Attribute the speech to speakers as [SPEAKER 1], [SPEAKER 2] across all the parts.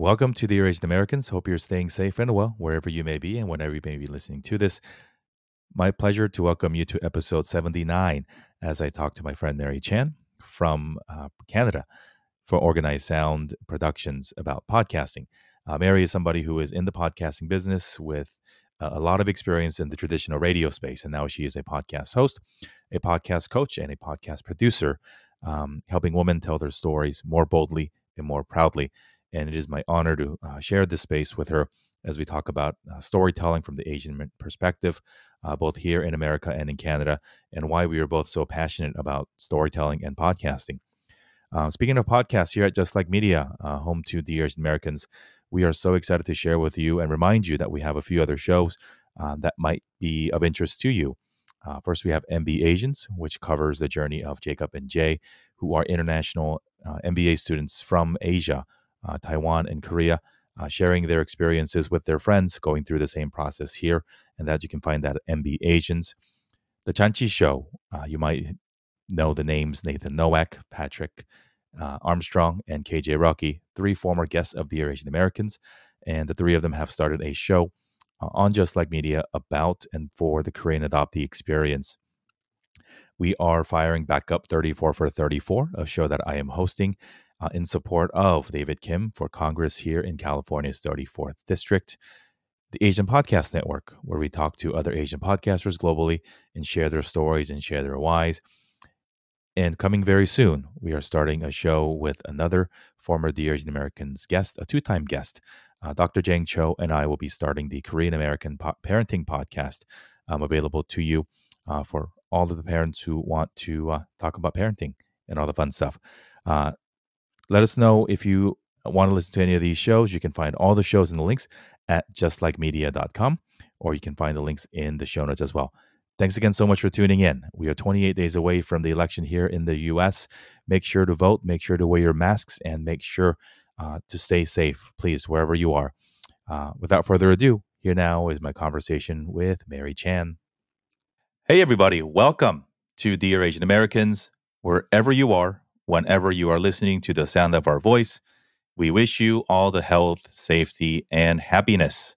[SPEAKER 1] Welcome to Dear Asian Americans. Hope you're staying safe and well wherever you may be and whenever you may be listening to this. My pleasure to welcome you to episode 79 as I talk to my friend Mary Chan from uh, Canada for Organized Sound Productions about podcasting. Uh, Mary is somebody who is in the podcasting business with a lot of experience in the traditional radio space, and now she is a podcast host, a podcast coach, and a podcast producer, um, helping women tell their stories more boldly and more proudly and it is my honor to uh, share this space with her as we talk about uh, storytelling from the Asian perspective, uh, both here in America and in Canada, and why we are both so passionate about storytelling and podcasting. Uh, speaking of podcasts, here at Just Like Media, uh, home to the Asian Americans, we are so excited to share with you and remind you that we have a few other shows uh, that might be of interest to you. first, we have MB Asians, which covers the journey of Jacob and Jay, who are international MBA students from Asia uh, Taiwan, and Korea, uh, sharing their experiences with their friends going through the same process here. And that you can find that at MB Asians. The Chanchi Show, uh, you might know the names Nathan Nowak, Patrick uh, Armstrong, and KJ Rocky, three former guests of Dear Asian Americans. And the three of them have started a show uh, on Just Like Media about and for the Korean adoptee experience. We are firing back up 34 for 34, a show that I am hosting uh, in support of David Kim for Congress here in California's 34th District, the Asian Podcast Network, where we talk to other Asian podcasters globally and share their stories and share their whys. And coming very soon, we are starting a show with another former The Asian Americans guest, a two time guest. Uh, Dr. Jang Cho and I will be starting the Korean American po- Parenting Podcast, um, available to you uh, for all of the parents who want to uh, talk about parenting and all the fun stuff. Let us know if you want to listen to any of these shows. You can find all the shows and the links at justlikemedia.com, or you can find the links in the show notes as well. Thanks again so much for tuning in. We are 28 days away from the election here in the US. Make sure to vote, make sure to wear your masks, and make sure uh, to stay safe, please, wherever you are. Uh, without further ado, here now is my conversation with Mary Chan. Hey, everybody, welcome to Dear Asian Americans. Wherever you are, whenever you are listening to the sound of our voice. We wish you all the health, safety, and happiness.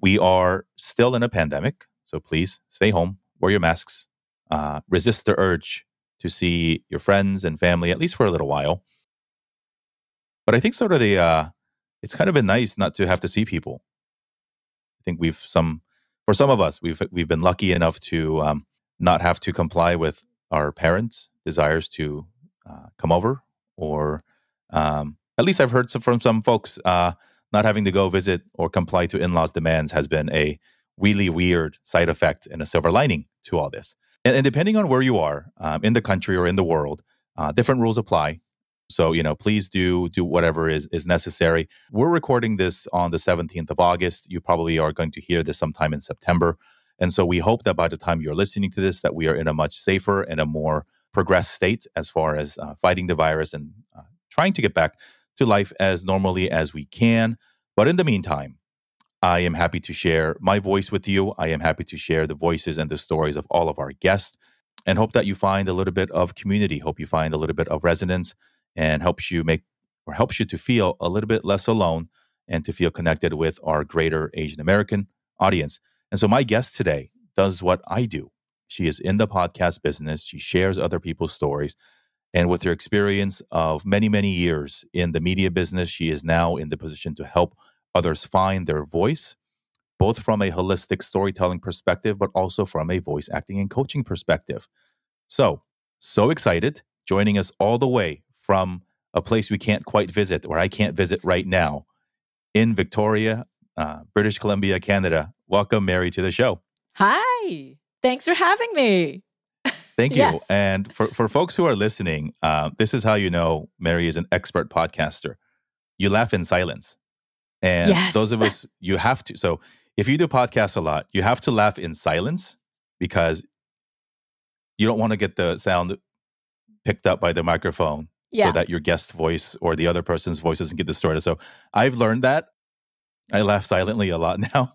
[SPEAKER 1] We are still in a pandemic, so please stay home, wear your masks, uh, resist the urge to see your friends and family, at least for a little while. But I think sort of the, uh, it's kind of been nice not to have to see people. I think we've some, for some of us, we've we've been lucky enough to um, not have to comply with our parents' desires to uh, come over, or um, at least I've heard some, from some folks uh, not having to go visit or comply to in laws' demands has been a really weird side effect and a silver lining to all this. And, and depending on where you are um, in the country or in the world, uh, different rules apply. So you know, please do do whatever is is necessary. We're recording this on the 17th of August. You probably are going to hear this sometime in September. And so we hope that by the time you're listening to this, that we are in a much safer and a more progressed state as far as uh, fighting the virus and uh, trying to get back to life as normally as we can. But in the meantime, I am happy to share my voice with you. I am happy to share the voices and the stories of all of our guests and hope that you find a little bit of community, hope you find a little bit of resonance and helps you make or helps you to feel a little bit less alone and to feel connected with our greater Asian American audience. And so my guest today does what I do. She is in the podcast business. She shares other people's stories. And with her experience of many, many years in the media business, she is now in the position to help others find their voice, both from a holistic storytelling perspective, but also from a voice acting and coaching perspective. So, so excited, joining us all the way from a place we can't quite visit, or I can't visit right now, in Victoria, uh, British Columbia, Canada. Welcome, Mary, to the show.
[SPEAKER 2] Hi. Thanks for having me.
[SPEAKER 1] Thank you. yes. And for, for folks who are listening, uh, this is how you know Mary is an expert podcaster. You laugh in silence. And yes. those of us, you have to. So if you do podcasts a lot, you have to laugh in silence because you don't want to get the sound picked up by the microphone yeah. so that your guest voice or the other person's voice doesn't get distorted. So I've learned that. I laugh silently a lot now.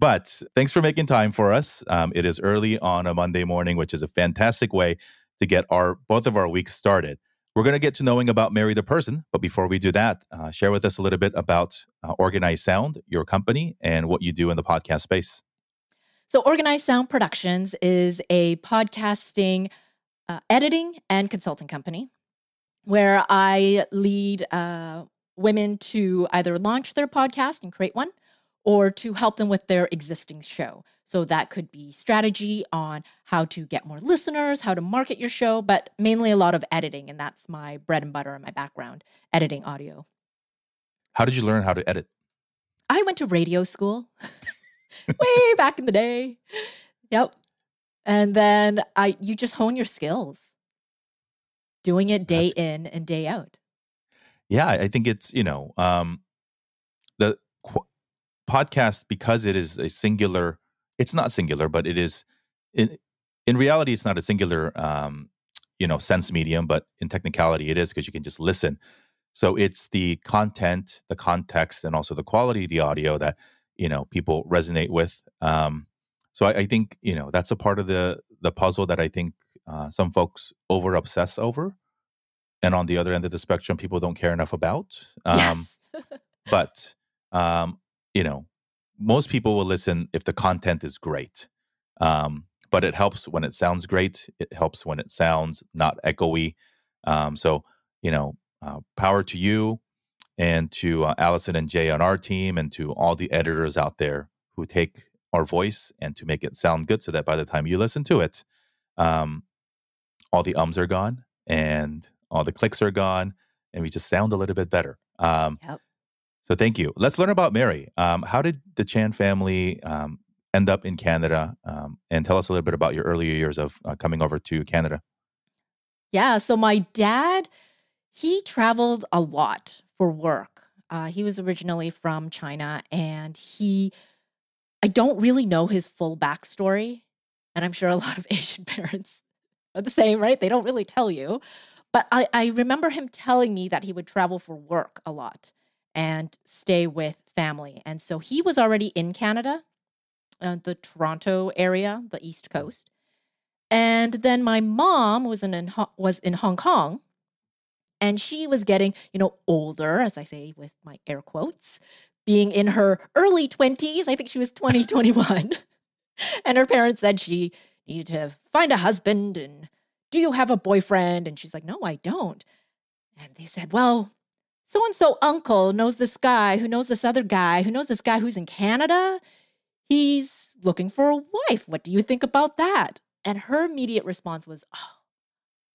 [SPEAKER 1] But thanks for making time for us. Um, it is early on a Monday morning, which is a fantastic way to get our both of our weeks started. we're going to get to knowing about Mary the person. But before we do that, uh, share with us a little bit about uh, Organized Sound, your company, and what you do in the podcast space.
[SPEAKER 2] So, Organized Sound Productions is a podcasting, uh, editing, and consulting company where I lead uh, women to either launch their podcast and create one or to help them with their existing show. So that could be strategy on how to get more listeners, how to market your show, but mainly a lot of editing. And that's my bread and butter and my background editing audio.
[SPEAKER 1] How did you learn how to edit?
[SPEAKER 2] I went to radio school way back in the day. Yep. And then I you just hone your skills doing it day that's, in and day out.
[SPEAKER 1] Yeah, I think it's, you know, um podcast because it is a singular it's not singular but it is in in reality it's not a singular um you know sense medium but in technicality it is because you can just listen so it's the content the context and also the quality of the audio that you know people resonate with um so I, I think you know that's a part of the the puzzle that i think uh, some folks over obsess over and on the other end of the spectrum people don't care enough about um
[SPEAKER 2] yes.
[SPEAKER 1] but um you know, most people will listen if the content is great. Um, but it helps when it sounds great. It helps when it sounds not echoey. Um, so, you know, uh, power to you and to uh, Allison and Jay on our team and to all the editors out there who take our voice and to make it sound good so that by the time you listen to it, um, all the ums are gone and all the clicks are gone and we just sound a little bit better. Um, yep. So thank you. Let's learn about Mary. Um, how did the Chan family um, end up in Canada? Um, and tell us a little bit about your earlier years of uh, coming over to Canada.
[SPEAKER 2] Yeah. So my dad, he traveled a lot for work. Uh, he was originally from China and he, I don't really know his full backstory. And I'm sure a lot of Asian parents are the same, right? They don't really tell you. But I, I remember him telling me that he would travel for work a lot and stay with family. And so he was already in Canada, uh, the Toronto area, the East Coast. And then my mom was in, in was in Hong Kong, and she was getting, you know, older, as I say with my air quotes, being in her early 20s. I think she was 20, 21. and her parents said she needed to find a husband and do you have a boyfriend? And she's like, no, I don't. And they said, well, so and so uncle knows this guy who knows this other guy who knows this guy who's in Canada. He's looking for a wife. What do you think about that? And her immediate response was, Oh,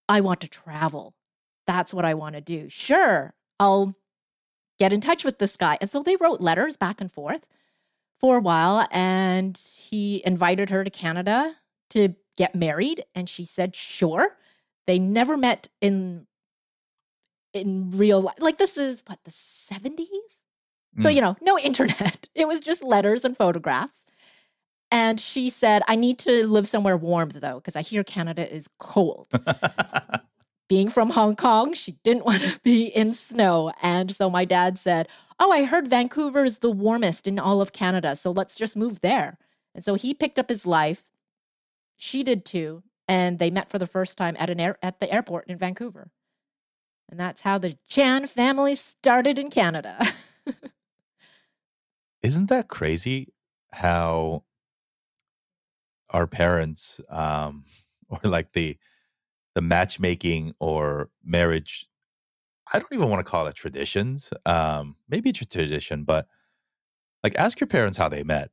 [SPEAKER 2] I want to travel. That's what I want to do. Sure, I'll get in touch with this guy. And so they wrote letters back and forth for a while. And he invited her to Canada to get married. And she said, Sure. They never met in in real life. Like this is what the 70s? So, mm. you know, no internet. It was just letters and photographs. And she said, I need to live somewhere warm though, because I hear Canada is cold. Being from Hong Kong, she didn't want to be in snow. And so my dad said, Oh, I heard Vancouver is the warmest in all of Canada. So let's just move there. And so he picked up his life. She did too. And they met for the first time at an air, at the airport in Vancouver. And that's how the Chan family started in Canada.
[SPEAKER 1] Isn't that crazy how our parents um or like the the matchmaking or marriage I don't even want to call it traditions. Um maybe it's a tradition, but like ask your parents how they met.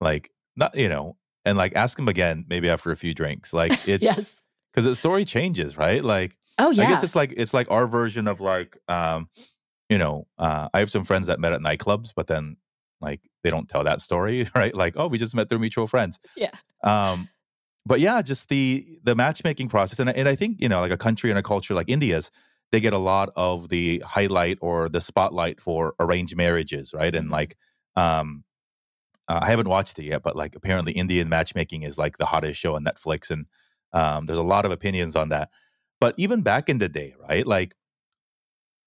[SPEAKER 1] Like not you know, and like ask them again maybe after a few drinks. Like it's
[SPEAKER 2] yes.
[SPEAKER 1] cuz the story changes, right? Like
[SPEAKER 2] Oh yeah.
[SPEAKER 1] I guess it's like it's like our version of like um, you know, uh, I have some friends that met at nightclubs, but then like they don't tell that story, right? Like, oh, we just met through mutual friends.
[SPEAKER 2] Yeah.
[SPEAKER 1] Um, but yeah, just the the matchmaking process, and and I think you know, like a country and a culture like India's, they get a lot of the highlight or the spotlight for arranged marriages, right? And mm-hmm. like, um, uh, I haven't watched it yet, but like apparently Indian matchmaking is like the hottest show on Netflix, and um, there's a lot of opinions on that. But even back in the day, right? Like,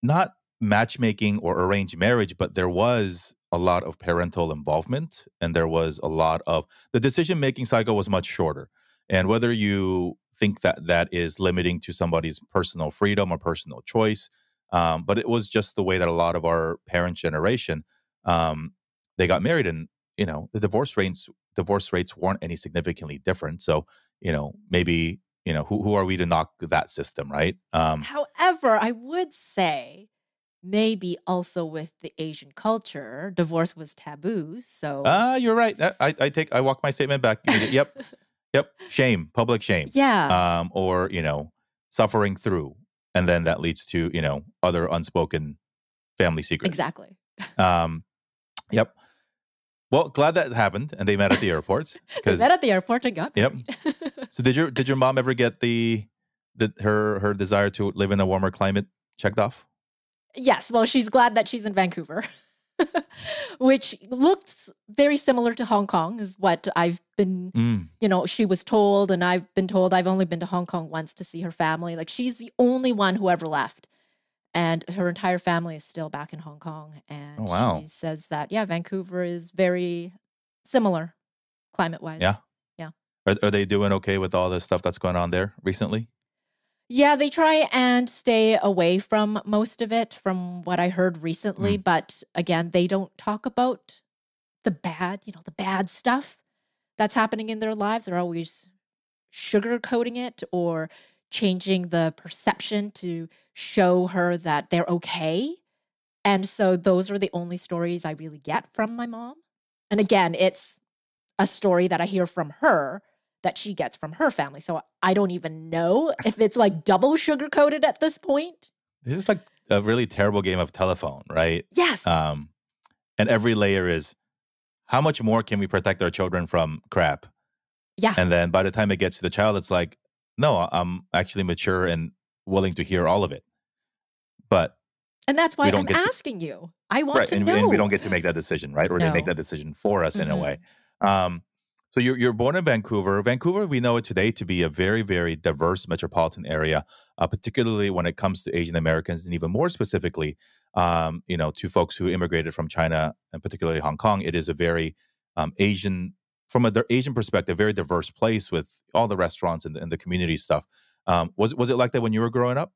[SPEAKER 1] not matchmaking or arranged marriage, but there was a lot of parental involvement and there was a lot of the decision making cycle was much shorter. And whether you think that that is limiting to somebody's personal freedom or personal choice, um, but it was just the way that a lot of our parents' generation um, they got married, and you know the divorce rates divorce rates weren't any significantly different. So you know maybe you know who who are we to knock that system, right?
[SPEAKER 2] Um, However, I would say maybe also with the Asian culture, divorce was taboo. So
[SPEAKER 1] ah, uh, you're right. I, I take I walk my statement back. yep, yep. Shame, public shame.
[SPEAKER 2] Yeah.
[SPEAKER 1] Um, or you know, suffering through, and then that leads to you know other unspoken family secrets.
[SPEAKER 2] Exactly.
[SPEAKER 1] Um, yep. Well, glad that happened, and they met at the airport.
[SPEAKER 2] they met at the airport and got
[SPEAKER 1] married. Yep. so did your did your mom ever get the the her her desire to live in a warmer climate checked off?
[SPEAKER 2] Yes. Well, she's glad that she's in Vancouver, which looks very similar to Hong Kong, is what I've been, mm. you know, she was told, and I've been told I've only been to Hong Kong once to see her family. Like she's the only one who ever left. And her entire family is still back in Hong Kong. And oh, wow. she says that, yeah, Vancouver is very similar climate wise.
[SPEAKER 1] Yeah.
[SPEAKER 2] Yeah.
[SPEAKER 1] Are, are they doing okay with all the stuff that's going on there recently?
[SPEAKER 2] Yeah, they try and stay away from most of it from what I heard recently. Mm. But again, they don't talk about the bad, you know, the bad stuff that's happening in their lives. They're always sugarcoating it or changing the perception to show her that they're okay. And so those are the only stories I really get from my mom. And again, it's a story that I hear from her that she gets from her family. So I don't even know if it's like double sugar coated at this point.
[SPEAKER 1] This is like a really terrible game of telephone, right?
[SPEAKER 2] Yes.
[SPEAKER 1] Um, and every layer is how much more can we protect our children from crap?
[SPEAKER 2] Yeah.
[SPEAKER 1] And then by the time it gets to the child, it's like, no, I'm actually mature and willing to hear all of it. But
[SPEAKER 2] and that's why I'm asking to, you. I want
[SPEAKER 1] right,
[SPEAKER 2] to
[SPEAKER 1] and,
[SPEAKER 2] know.
[SPEAKER 1] And we don't get to make that decision, right? Or no. they make that decision for us mm-hmm. in a way. Mm-hmm. Um, so you're you're born in Vancouver. Vancouver, we know it today to be a very very diverse metropolitan area, uh, particularly when it comes to Asian Americans, and even more specifically, um, you know, to folks who immigrated from China and particularly Hong Kong. It is a very um, Asian, from a Asian perspective, very diverse place with all the restaurants and the, and the community stuff. Um, was was it like that when you were growing up?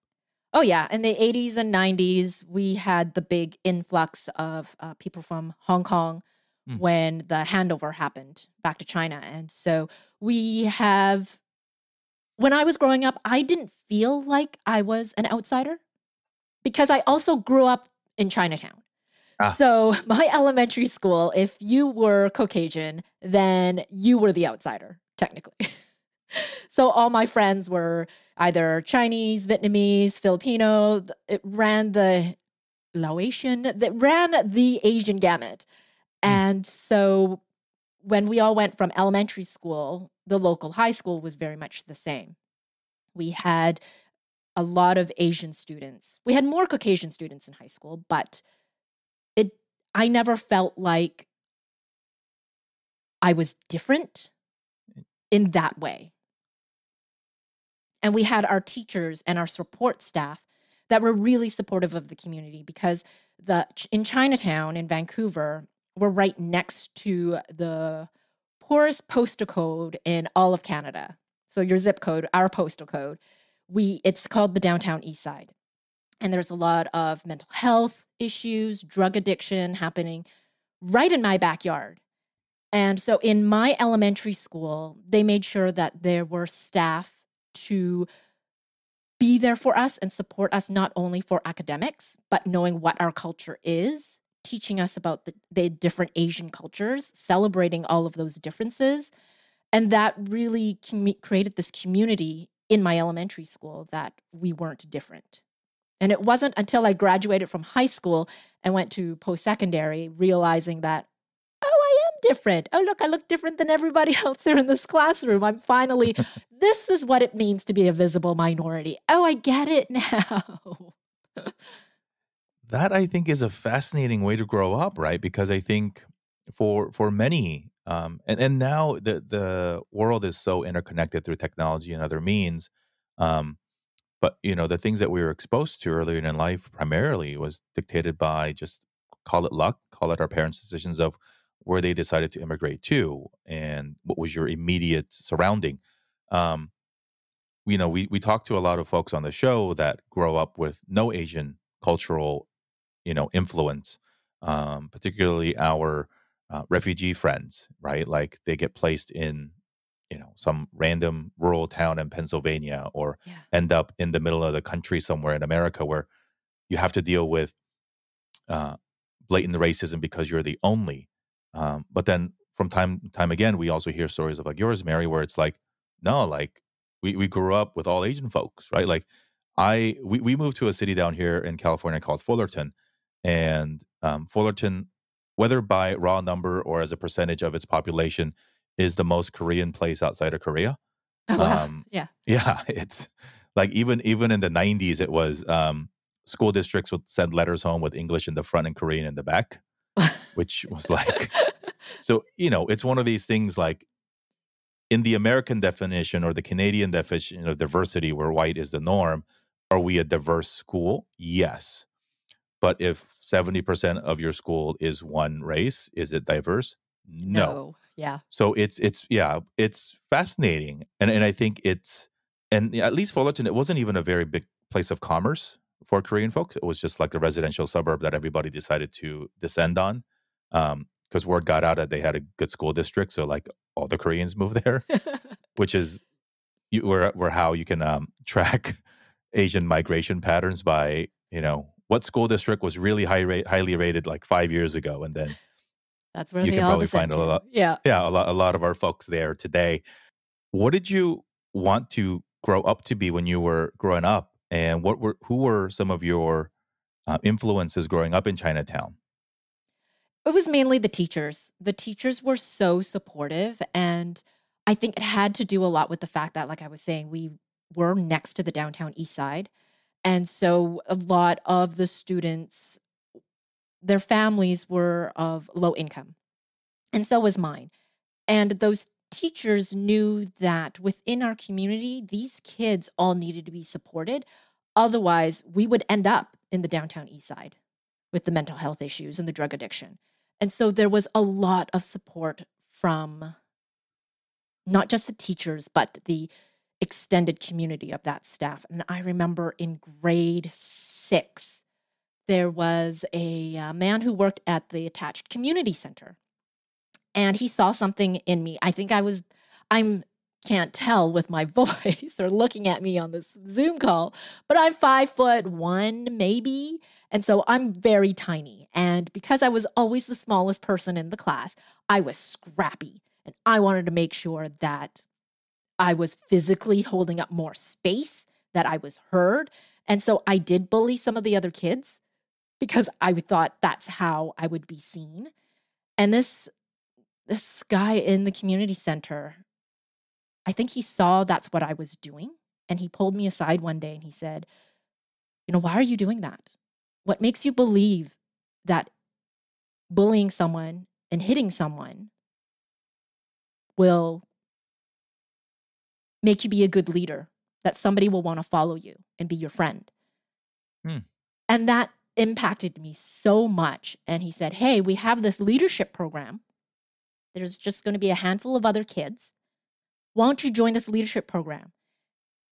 [SPEAKER 2] Oh yeah, in the 80s and 90s, we had the big influx of uh, people from Hong Kong mm. when the handover happened back to China. And so we have, when I was growing up, I didn't feel like I was an outsider because I also grew up in Chinatown. Ah. So, my elementary school, if you were Caucasian, then you were the outsider, technically. so, all my friends were either Chinese, Vietnamese, Filipino. It ran the Laotian, that ran the Asian gamut. Mm. And so when we all went from elementary school, the local high school was very much the same. We had a lot of Asian students. We had more Caucasian students in high school, but I never felt like I was different in that way. And we had our teachers and our support staff that were really supportive of the community because the in Chinatown in Vancouver, we're right next to the poorest postal code in all of Canada. So your zip code, our postal code, we it's called the downtown east side. And there's a lot of mental health issues, drug addiction happening right in my backyard. And so in my elementary school, they made sure that there were staff to be there for us and support us not only for academics, but knowing what our culture is teaching us about the, the different Asian cultures, celebrating all of those differences. And that really com- created this community in my elementary school that we weren't different. And it wasn't until I graduated from high school and went to post secondary, realizing that, oh, I am different. Oh, look, I look different than everybody else here in this classroom. I'm finally, this is what it means to be a visible minority. Oh, I get it now.
[SPEAKER 1] that I think is a fascinating way to grow up, right? Because I think for for many, um, and and now the the world is so interconnected through technology and other means. Um, but you know the things that we were exposed to earlier in life primarily was dictated by just call it luck, call it our parents' decisions of where they decided to immigrate to, and what was your immediate surrounding. Um, you know, we we talk to a lot of folks on the show that grow up with no Asian cultural, you know, influence, um, particularly our uh, refugee friends, right? Like they get placed in, you know, some random rural town in Pennsylvania or
[SPEAKER 2] Yeah.
[SPEAKER 1] end up in the middle of the country somewhere in America where you have to deal with uh, blatant racism because you're the only. Um, but then from time time again, we also hear stories of like yours, Mary, where it's like, no, like we we grew up with all Asian folks, right? Like I we we moved to a city down here in California called Fullerton, and um, Fullerton, whether by raw number or as a percentage of its population, is the most Korean place outside of Korea.
[SPEAKER 2] Oh, wow.
[SPEAKER 1] Um,
[SPEAKER 2] yeah.
[SPEAKER 1] yeah, it's like even even in the '90s, it was um, school districts would send letters home with English in the front and Korean in the back, which was like so. You know, it's one of these things like in the American definition or the Canadian definition of diversity, where white is the norm. Are we a diverse school? Yes, but if seventy percent of your school is one race, is it diverse? No.
[SPEAKER 2] Yeah.
[SPEAKER 1] So it's it's yeah, it's fascinating, and and I think it's and at least Fullerton, it wasn't even a very big place of commerce for Korean folks. It was just like a residential suburb that everybody decided to descend on, because word got out that they had a good school district, so like all the Koreans moved there, which is you, where where how you can um, track Asian migration patterns by you know what school district was really high rate, highly rated like five years ago, and then
[SPEAKER 2] That's where
[SPEAKER 1] You
[SPEAKER 2] they
[SPEAKER 1] can
[SPEAKER 2] all
[SPEAKER 1] probably find a lot-
[SPEAKER 2] Yeah.
[SPEAKER 1] yeah a lot a lot of our folks there today what did you want to grow up to be when you were growing up and what were who were some of your uh, influences growing up in chinatown
[SPEAKER 2] It was mainly the teachers. The teachers were so supportive. And I think it had to do a lot with the fact that, like I was saying, we were next to the downtown east side. And so a lot of the students, their families were of low income. And so was mine. And those teachers knew that within our community, these kids all needed to be supported. Otherwise, we would end up in the downtown east side with the mental health issues and the drug addiction. And so there was a lot of support from not just the teachers, but the extended community of that staff. And I remember in grade six, there was a uh, man who worked at the attached community center. And he saw something in me. I think I was, I'm, can't tell with my voice or looking at me on this Zoom call, but I'm five foot one, maybe. And so I'm very tiny. And because I was always the smallest person in the class, I was scrappy. And I wanted to make sure that I was physically holding up more space, that I was heard. And so I did bully some of the other kids because I thought that's how I would be seen. And this this guy in the community center, I think he saw that's what I was doing. And he pulled me aside one day and he said, You know, why are you doing that? What makes you believe that bullying someone and hitting someone will make you be a good leader, that somebody will want to follow you and be your friend?
[SPEAKER 1] Hmm.
[SPEAKER 2] And that impacted me so much. And he said, Hey, we have this leadership program. There's just going to be a handful of other kids. Why don't you join this leadership program?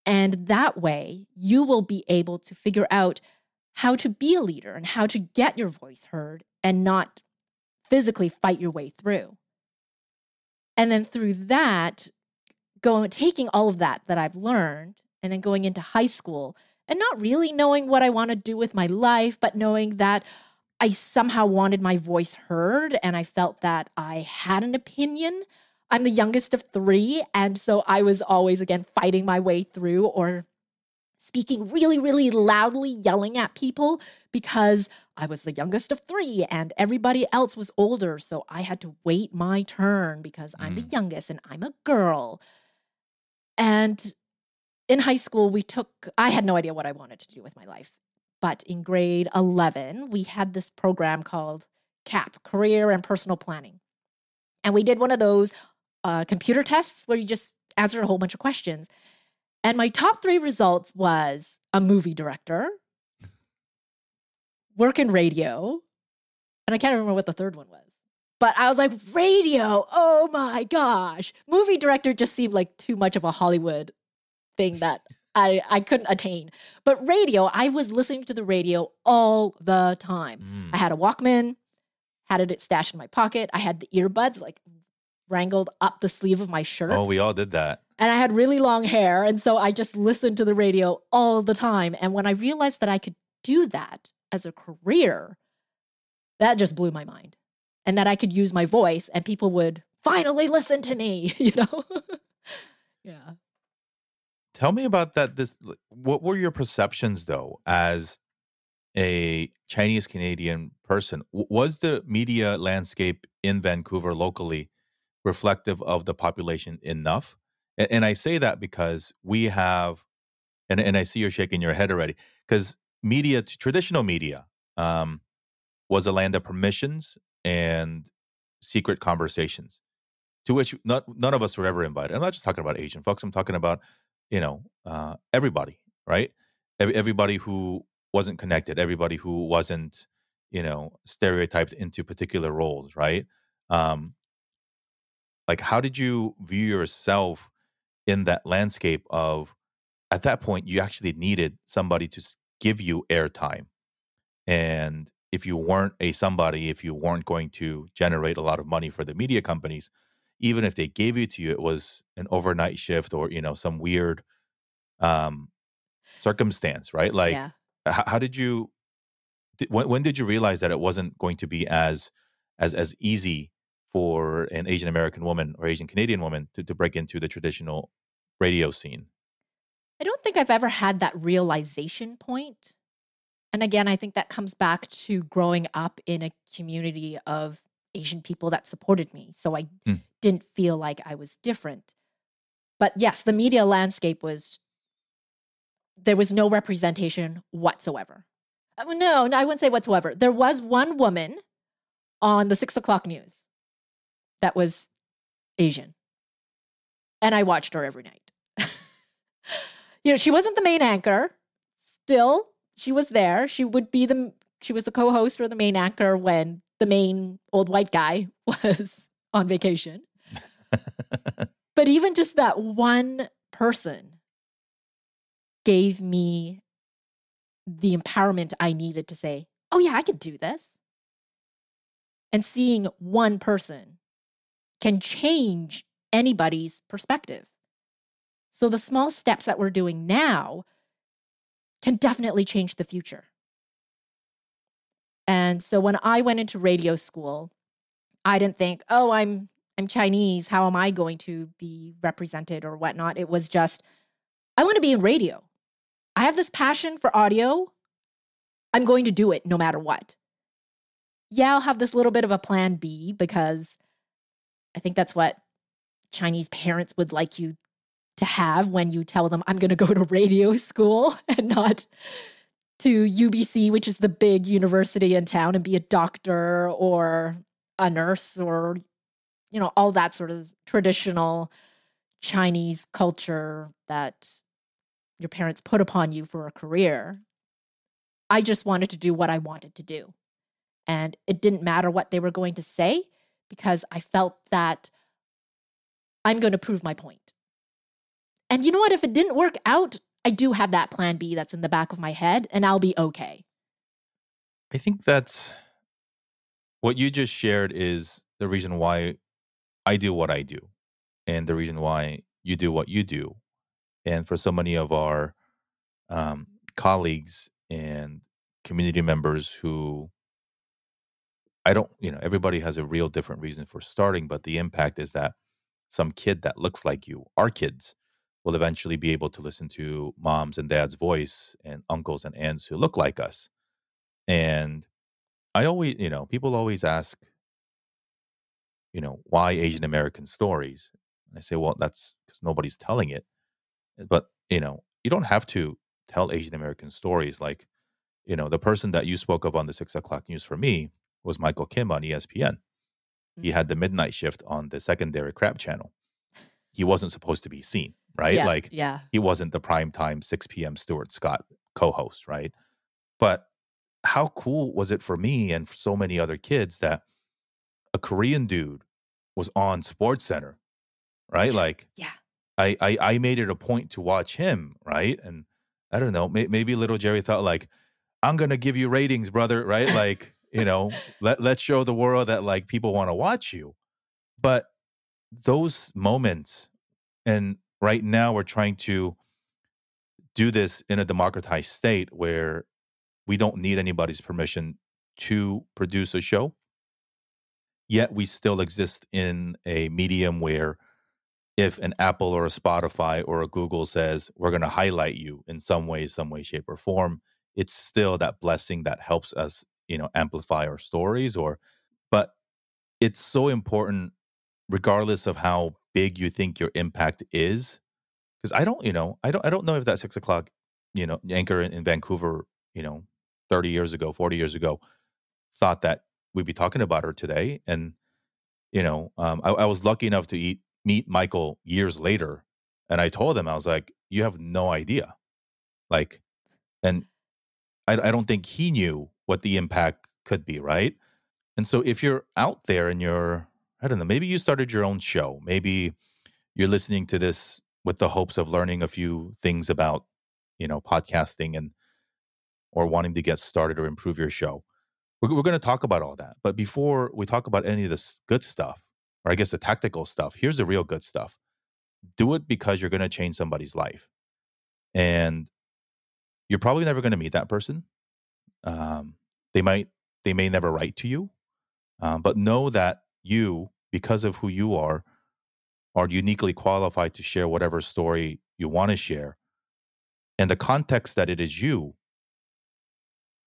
[SPEAKER 2] And that way, you will be able to figure out how to be a leader and how to get your voice heard and not physically fight your way through. And then through that, going taking all of that that I've learned and then going into high school and not really knowing what I want to do with my life, but knowing that I somehow wanted my voice heard and I felt that I had an opinion. I'm the youngest of three. And so I was always, again, fighting my way through or speaking really, really loudly, yelling at people because I was the youngest of three and everybody else was older. So I had to wait my turn because I'm the
[SPEAKER 1] Mm.
[SPEAKER 2] youngest and I'm a girl. And in high school, we took, I had no idea what I wanted to do with my life. But in grade 11, we had this program called CAPP, Career and Personal Planning. And we did one of those uh, computer tests where you just answer a whole bunch of questions. And my top three results was a movie director, work in radio, and I can't remember what the third one was. But I was like, radio, oh my gosh. Movie director just seemed like too much of a Hollywood thing that I, I couldn't attain. But radio, I was listening to the radio all the time.
[SPEAKER 1] Mm.
[SPEAKER 2] I had a Walkman, had it stashed in my pocket. I had the earbuds like wrangled up the sleeve of my shirt.
[SPEAKER 1] Oh, we all did that.
[SPEAKER 2] And I had really long hair. And so I just listened to the radio all the time. And when I realized that I could do that as a career, that just blew my mind. And that I could use my voice and people would finally listen to me, you know? yeah.
[SPEAKER 1] Tell me about that. This, what were your perceptions though, as a Chinese Canadian person? Was the media landscape in Vancouver locally reflective of the population enough? And, and I say that because we have, and, and I see you're shaking your head already, because media, traditional media, um, was a land of permissions and secret conversations to which not, none of us were ever invited. I'm not just talking about Asian folks. I'm talking about, you know, uh, everybody, right? Every, everybody who wasn't connected, everybody who wasn't, you know, stereotyped into particular roles, right? Um, like, how did you view yourself in that landscape of, at that point, you actually needed somebody to give you airtime. And if you weren't a somebody, if you weren't going to generate a lot of money for the media companies, even if they gave it to you, it was an overnight shift or, you know, some weird um circumstance, right? Like,
[SPEAKER 2] yeah.
[SPEAKER 1] how, how did you did, when, when did you realize that it wasn't going to be as as as easy for an asian american woman or asian canadian woman to, to break into the traditional radio scene
[SPEAKER 2] I don't think I've ever had that realization point. And again, I think that comes back to growing up in a community of Asian people that supported me. So I
[SPEAKER 1] Mm.
[SPEAKER 2] Didn't feel like I was different. But yes, the media landscape was, there was no representation whatsoever. Uh, No, no, I wouldn't say whatsoever. There was one woman on the six o'clock news that was Asian. And I watched her every night. you know, she wasn't the main anchor. Still, she was there. She would be the she was the co-host or the main anchor when the main old white guy was on vacation. But even just that one person gave me the empowerment I needed to say, "Oh yeah, I can do this." And seeing one person can change anybody's perspective. So the small steps that we're doing now can definitely change the future. And so when I went into radio school, I didn't think, oh, I'm I'm Chinese. How am I going to be represented or whatnot? It was just, I want to be in radio. I have this passion for audio. I'm going to do it no matter what. Yeah, I'll have this little bit of a plan B because I think that's what Chinese parents would like you to have when you tell them, I'm going to go to radio school and not to UBC, which is the big university in town, and be a doctor or a nurse or, you know, all that sort of traditional Chinese culture that your parents put upon you for a career. I just wanted to do what I wanted to do. And it didn't matter what they were going to say because I felt that I'm going to prove my point. And you know what? If it didn't work out, I do have that plan B that's in the back of my head and I'll be okay.
[SPEAKER 1] i think that's what you just shared is the reason why i do what i do and the reason why you do what you do and for so many of our um, colleagues and community members who I don't, you know, everybody has a real different reason for starting, but the impact is that some kid that looks like you, our kids, will eventually be able to listen to mom's and dad's voice and uncles and aunts who look like us. And I always, you know, people always ask, you know, why Asian American stories? And I say, well, that's because nobody's telling it. But, you know, you don't have to tell Asian American stories. Like, you know, the person that you spoke of on the six o'clock news for me was Michael Kim on ESPN. He had mm-hmm. the midnight shift on the secondary crap channel. He wasn't supposed to be seen, right?
[SPEAKER 2] Yeah,
[SPEAKER 1] Like
[SPEAKER 2] yeah.
[SPEAKER 1] he wasn't the prime time 6 p.m. Stuart Scott co-host, right? But how cool was it for me and for so many other kids that a Korean dude was on Sports Center, right? Like,
[SPEAKER 2] Yeah.
[SPEAKER 1] I, I I made it a point to watch him, right? And I don't know, may, maybe little Jerry thought like, I'm gonna give you ratings, brother, right? Like, you know, let let's show the world that like people want to watch you. But those moments, and right now we're trying to do this in a democratized state where we don't need anybody's permission to produce a show. Yet we still exist in a medium where if an Apple or a Spotify or a Google says we're going to highlight you in some way, some way, shape, or form, it's still that blessing that helps us, you know, amplify our stories. Or, but it's so important, regardless of how big you think your impact is, because I don't, you know, I don't, I don't know if that six o'clock, you know, anchor in, in Vancouver, you know, thirty years ago, forty years ago, thought that we'd be talking about her today, and you know, um, I, I was lucky enough to eat meet Michael years later, and I told him I was like, "You have no idea," like, and I, I don't think he knew what the impact could be, right? And so, if you're out there and you're, I don't know, maybe you started your own show, maybe you're listening to this with the hopes of learning a few things about, you know, podcasting and or wanting to get started or improve your show. We're, we're going to talk about all that, but before we talk about any of this good stuff, or I guess the tactical stuff, here's the real good stuff. Do it because you're going to change somebody's life. And you're probably never going to meet that person. Um, they might, they may never write to you, um, but know that you, because of who you are, are uniquely qualified to share whatever story you want to share. And the context that it is you,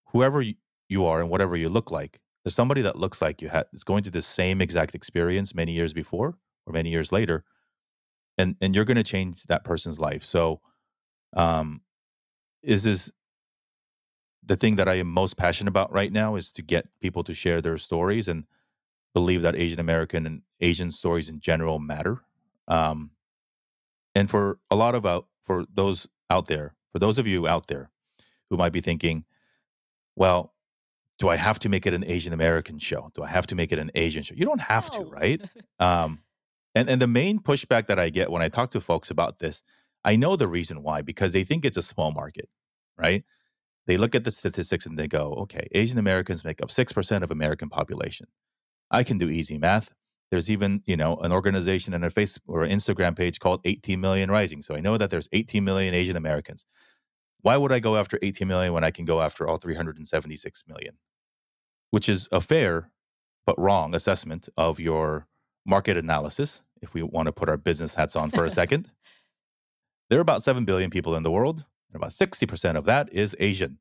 [SPEAKER 1] whoever you are and whatever you look like, there's somebody that looks like you had is going through the same exact experience many years before or many years later, and and you're going to change that person's life. So, um, is this the thing that I am most passionate about right now is to get people to share their stories and believe that Asian American and Asian stories in general matter. Um, and for a lot of out for those out there, for those of you out there who might be thinking, well, do I have to make it an Asian American show? Do I have to make it an Asian show? You don't have to, right? Um, and and the main pushback that I get when I talk to folks about this, I know the reason why because they think it's a small market, right? They look at the statistics and they go, okay, Asian Americans make up six percent of American population. I can do easy math. There's even you know an organization and a Facebook or an Instagram page called 18 Million Rising. So I know that there's 18 million Asian Americans. Why would I go after 18 million when I can go after all 376 million? Which is a fair but wrong assessment of your market analysis. If we want to put our business hats on for a second, there are about 7 billion people in the world, and about 60% of that is Asian.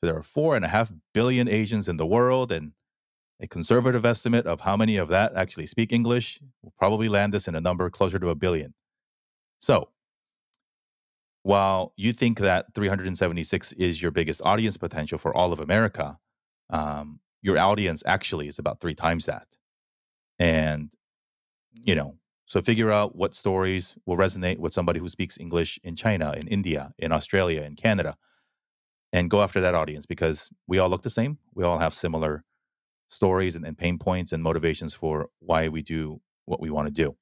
[SPEAKER 1] So there are four and a half billion Asians in the world, and a conservative estimate of how many of that actually speak English will probably land us in a number closer to a billion. So, while you think that 376 is your biggest audience potential for all of America, um, your audience actually is about three times that. And, you mm. know, so figure out what stories will resonate with somebody who speaks English in China, in India, in Australia, in Canada, and go after that audience because we all look the same. We all have similar stories and, and pain points and motivations for why we do what we want to do.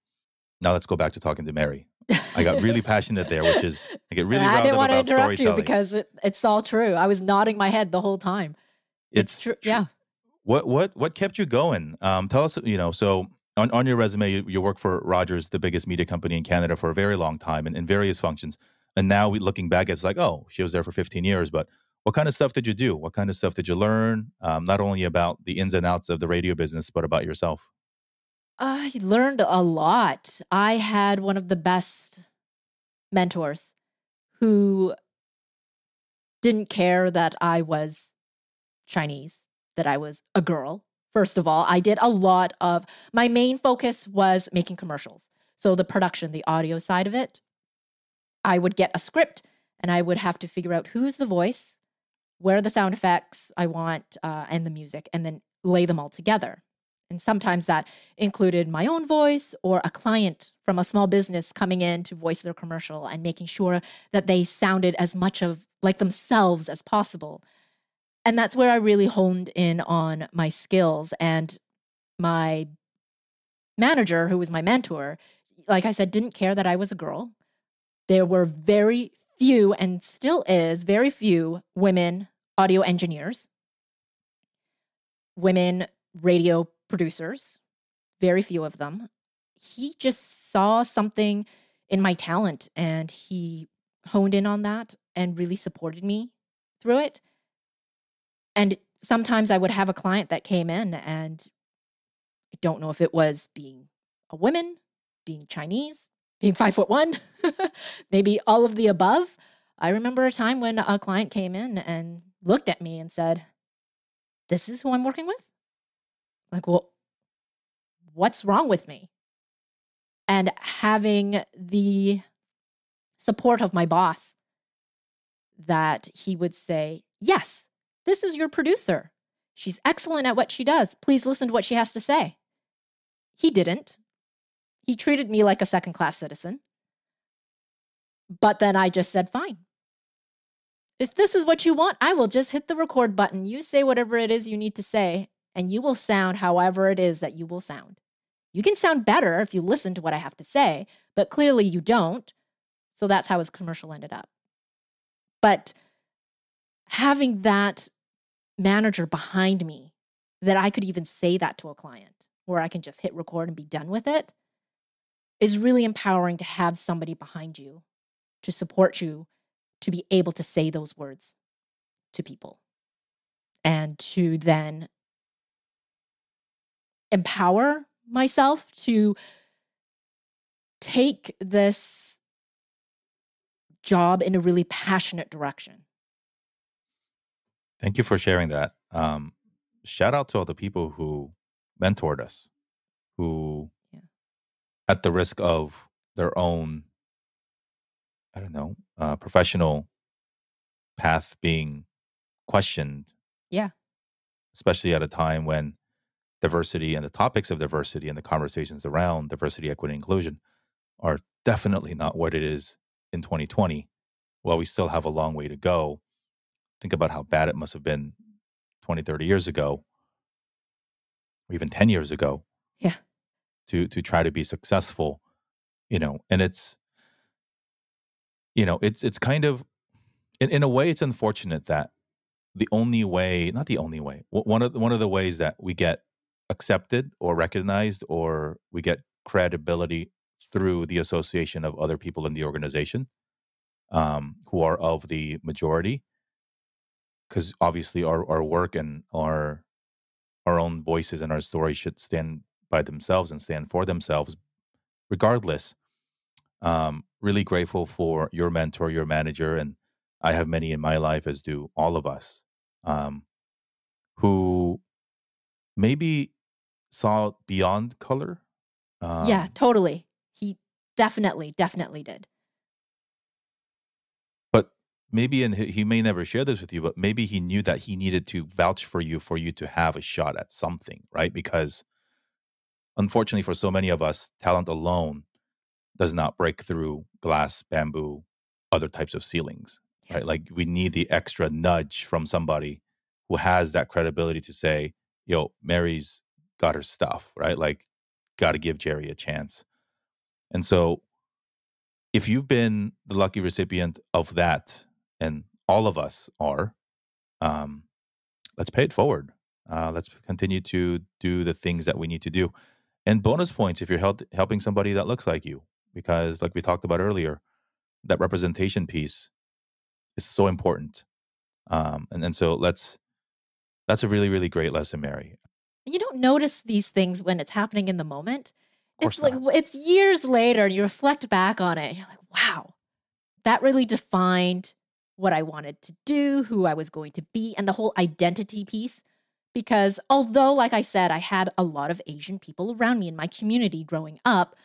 [SPEAKER 1] Now let's go back to talking to Mary. I got really passionate there, which is I get really
[SPEAKER 2] I didn't want to interrupt you because it, it's all true. I was nodding my head the whole time. It's, true.
[SPEAKER 1] tr-
[SPEAKER 2] Yeah.
[SPEAKER 1] What what what kept you going? Um, tell us. You know, so on, on your resume, you, you for Rogers, the biggest media company in Canada, for a very long time and in various functions. And now we, looking back, it's like, oh, she was there for 15 years. But what kind of stuff did you do? What kind of stuff did you learn? Um, not only about the ins and outs of the radio business, but about yourself.
[SPEAKER 2] I learned a lot. I had one of the best mentors who didn't care that I was Chinese, that I was a girl. First of all, I did a lot of my main focus was making commercials. So the production, the audio side of it, I would get a script and I would have to figure out who's the voice, where the sound effects I want, uh, and the music, and then lay them all together. And sometimes that included my own voice or a client from a small business coming in to voice their commercial and making sure that they sounded as much of like themselves as possible. And that's where I really honed in on my skills and my manager, who was my mentor, like I said, didn't care that I was a girl. There were very few, and still is very few women audio engineers, women radio producers, very few of them. He just saw something in my talent and he honed in on that and really supported me through it. And sometimes I would have a client that came in and I don't know if it was being a woman, being Chinese, being five foot one, maybe all of the above. I remember a time when a client came in and looked at me and said, This is who I'm working with? Like, well, what's wrong with me? And having the support of my boss that he would say, Yes, this is your producer. She's excellent at what she does. Please listen to what she has to say. He didn't. He treated me like a second class citizen. But then I just said, Fine. If this is what you want, I will just hit the record button. You say whatever it is you need to say, and you will sound however it is that you will sound. You can sound better if you listen to what I have to say, but clearly you don't. So that's how his commercial ended up. But having that manager behind me that I could even say that to a client, where I can just hit record and be done with it, is really empowering to have somebody behind you to support you to be able to say those words to people and to then empower myself to take this job in a really passionate direction.
[SPEAKER 1] Thank you for sharing that. Um, shout out to all the people who mentored us, who, yeah. at the risk of their own, I don't know, uh, professional path being questioned.
[SPEAKER 2] Yeah.
[SPEAKER 1] Especially at a time when diversity and the topics of diversity and the conversations around diversity, equity, inclusion are definitely not what it is in 2020. While we still have a long way to go, think about how bad it must have been 20, 30 years ago, or even 10 years ago.
[SPEAKER 2] Yeah.
[SPEAKER 1] To to try to be successful, you know, and it's you know, it's it's kind of in, in a way it's unfortunate that the only way, not the only way, one of one of the ways that we get accepted or recognized or we get credibility through the association of other people in the organization um, who are of the majority because obviously our, our work and our our own voices and our stories should stand by themselves and stand for themselves regardless um, really grateful for your mentor your manager and i have many in my life as do all of us um, who maybe saw beyond color.
[SPEAKER 2] Um, yeah, totally. He definitely, definitely did.
[SPEAKER 1] Maybe, and he may never share this with you, but maybe he knew that he needed to vouch for you for you to have a shot at something, right? Because unfortunately, for so many of us, talent alone does not break through glass, bamboo, other types of ceilings, yeah. right? Like we need the extra nudge from somebody who has that credibility to say, yo, Mary's got her stuff, right? Like, got to give Jerry a chance. And so, if you've been the lucky recipient of that, and all of us are, um, let's pay it forward. Uh, let's continue to do the things that we need to do. And bonus points if you're help, helping somebody that looks like you, because, like we talked about earlier, that representation piece is so important. Um, and, and so let's that's a really, really great lesson, Mary.
[SPEAKER 2] You don't notice these things when it's happening in the moment. It's like not. it's years later and you reflect back on it. you're like, wow, that really defined what I wanted to do, who I was going to be, and the whole identity piece. Because although, like I said, I had a lot of Asian people around me in my community growing up,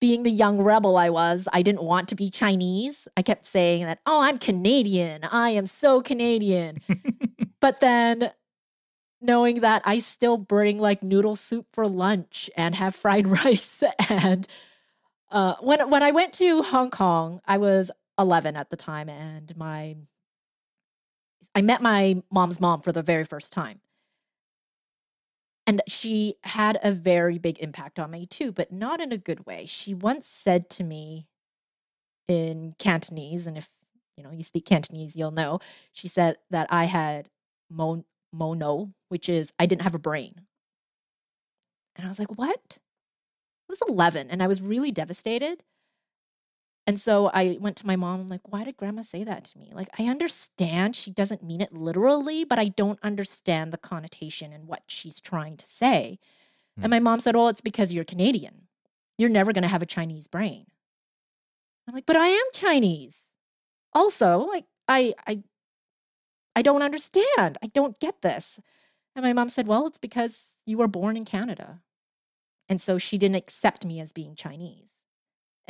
[SPEAKER 2] being the young rebel I was, I didn't want to be Chinese. I kept saying that, oh, I'm Canadian. I am so Canadian. but then knowing that I still bring like noodle soup for lunch and have fried rice and uh, when when I went to Hong Kong, I was 11 at the time and my I met my mom's mom for the very first time. And she had a very big impact on me too, but not in a good way. She once said to me in Cantonese, and if you know you speak Cantonese, you'll know. She said that I had mon- mono, which is I didn't have a brain. And I was like, what? I was 11 and I was really devastated. And so I went to my mom. I'm like, why did grandma say that to me? Like, I understand she doesn't mean it literally, but I don't understand the connotation and what she's trying to say. And
[SPEAKER 1] Hmm.
[SPEAKER 2] my mom said, oh, it's because you're Canadian. You're never going to have a Chinese brain. I'm like, but I am Chinese. Also, like, I, I, I don't understand. I don't get this. And my mom said, well, it's because you were born in Canada. And so she didn't accept me as being Chinese.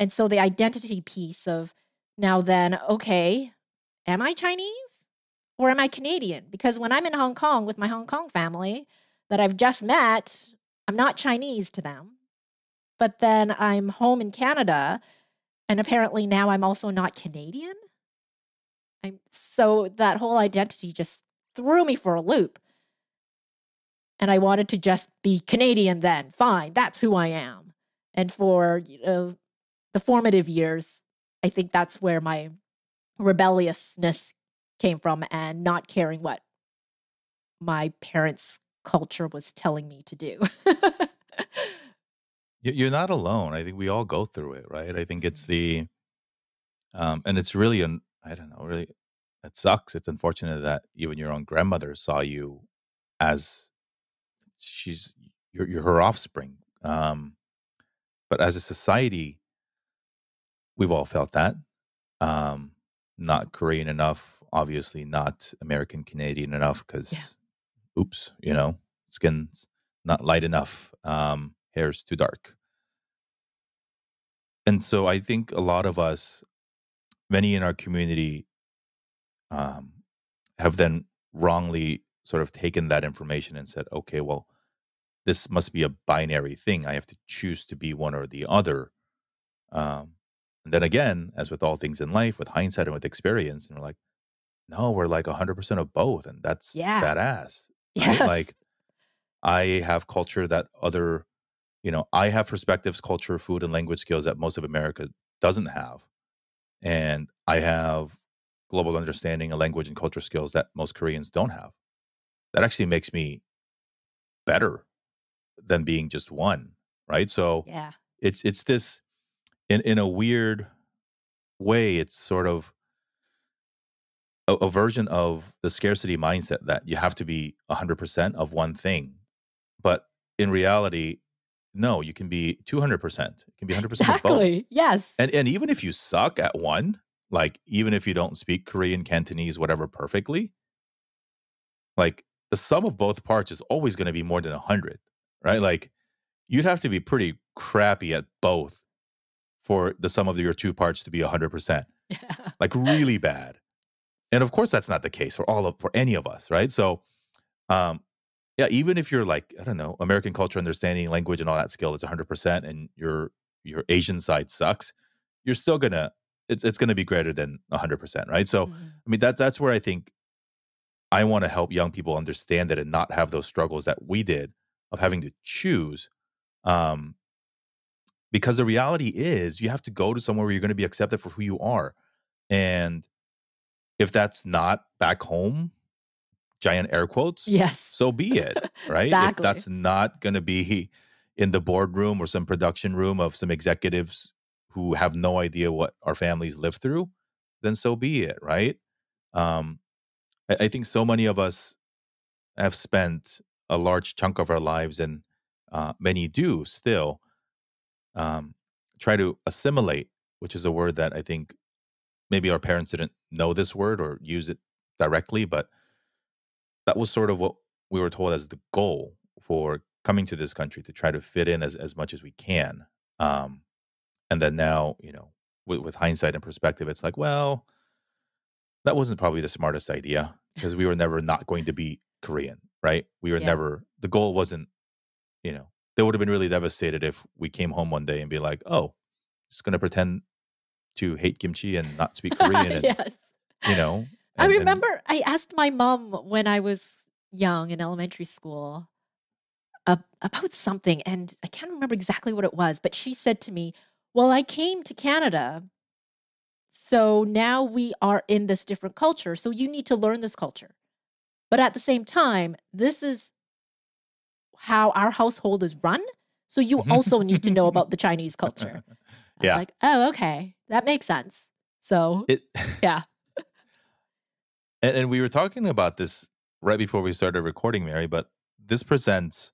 [SPEAKER 2] And so the identity piece of now then, okay, am I Chinese or am I Canadian? Because when I'm in Hong Kong with my Hong Kong family that I've just met, I'm not Chinese to them. But then I'm home in Canada and apparently now I'm also not Canadian. I'm so that whole identity just threw me for a loop. And I wanted to just be Canadian then. Fine, that's who I am. And for you know, the formative years, I think that's where my rebelliousness came from and not caring what my parents' culture was telling me to do.
[SPEAKER 1] You- You're not alone. I think we all go through it, right? I think it's the, um, and it's really an, I don't know, really, it sucks. It's unfortunate that even your own grandmother saw you as she's you're, you're her offspring. Um, but as a society, we've all felt that. Um, not Korean enough, obviously not American Canadian enough because,
[SPEAKER 2] Yeah.
[SPEAKER 1] oops, you know, skin's not light enough, um, hair's too dark. And so I think a lot of us, many in our community, um, have then wrongly sort of taken that information and said, okay, well, this must be a binary thing. I have to choose to be one or the other. Um, and then again, as with all things in life, with hindsight and with experience, and we're like, no, we're like 100% of both. And that's
[SPEAKER 2] Yeah.
[SPEAKER 1] badass. Right? Like, I have culture that other, you know, I have perspectives, culture, food, and language skills that most of America doesn't have. And I have global understanding and language and culture skills that most Koreans don't have. That actually makes me better than being just one, right? So
[SPEAKER 2] yeah.
[SPEAKER 1] it's it's this in in a weird way it's sort of a, a version of the scarcity mindset that you have to be 100% of one thing but in reality no you can be 200% you can be 100% of both
[SPEAKER 2] Exactly. Yes.
[SPEAKER 1] and and even if you suck at one like even if you don't speak korean cantonese whatever perfectly like the sum of both parts is always going to be more than 100 right like you'd have to be pretty crappy at both for the sum of your two parts to be 100%
[SPEAKER 2] Yeah.
[SPEAKER 1] like really bad and of course that's not the case for all of for any of us right so um yeah even if you're like i don't know american culture understanding language and all that skill is 100% and your your asian side sucks you're still gonna it's it's gonna be greater than 100% right so
[SPEAKER 2] Mhm.
[SPEAKER 1] I mean, that's that's where I think I want to help young people understand that and not have those struggles that we did of having to choose. Um, because the reality is, you have to go to somewhere where you're going to be accepted for who you are, and if that's not back home, giant air quotes,
[SPEAKER 2] Yes.
[SPEAKER 1] so be it, right?
[SPEAKER 2] Exactly.
[SPEAKER 1] If that's not going to be in the boardroom or some production room of some executives who have no idea what our families live through, then so be it, right? Um, I, I think so many of us have spent a large chunk of our lives, and uh, many do still, um, try to assimilate, which is a word that I think maybe our parents didn't know this word or use it directly, but that was sort of what we were told as the goal for coming to this country to try to fit in as, as much as we can. Um, and then now, you know, with, with hindsight and perspective, it's like, well, that wasn't probably the smartest idea because we were never not going to be Korean, right? We were
[SPEAKER 2] Yeah.
[SPEAKER 1] never, the goal wasn't, you know, they would have been really devastated if we came home one day and be like, oh, just going to pretend to hate kimchi and not speak Korean. And,
[SPEAKER 2] yes.
[SPEAKER 1] you know,
[SPEAKER 2] I
[SPEAKER 1] and- and-
[SPEAKER 2] remember I asked my mom when I was young in elementary school. uh, about something, and I can't remember exactly what it was, but she said to me, Well, I came to Canada. So now we are in this different culture. So you need to learn this culture. But at the same time, this is how our household is run. So you mm-hmm. also need to know about the Chinese culture.
[SPEAKER 1] yeah.
[SPEAKER 2] Like, oh, okay. That makes sense. So,
[SPEAKER 1] It
[SPEAKER 2] yeah.
[SPEAKER 1] and, and we were talking about this right before we started recording, Mary, but this presents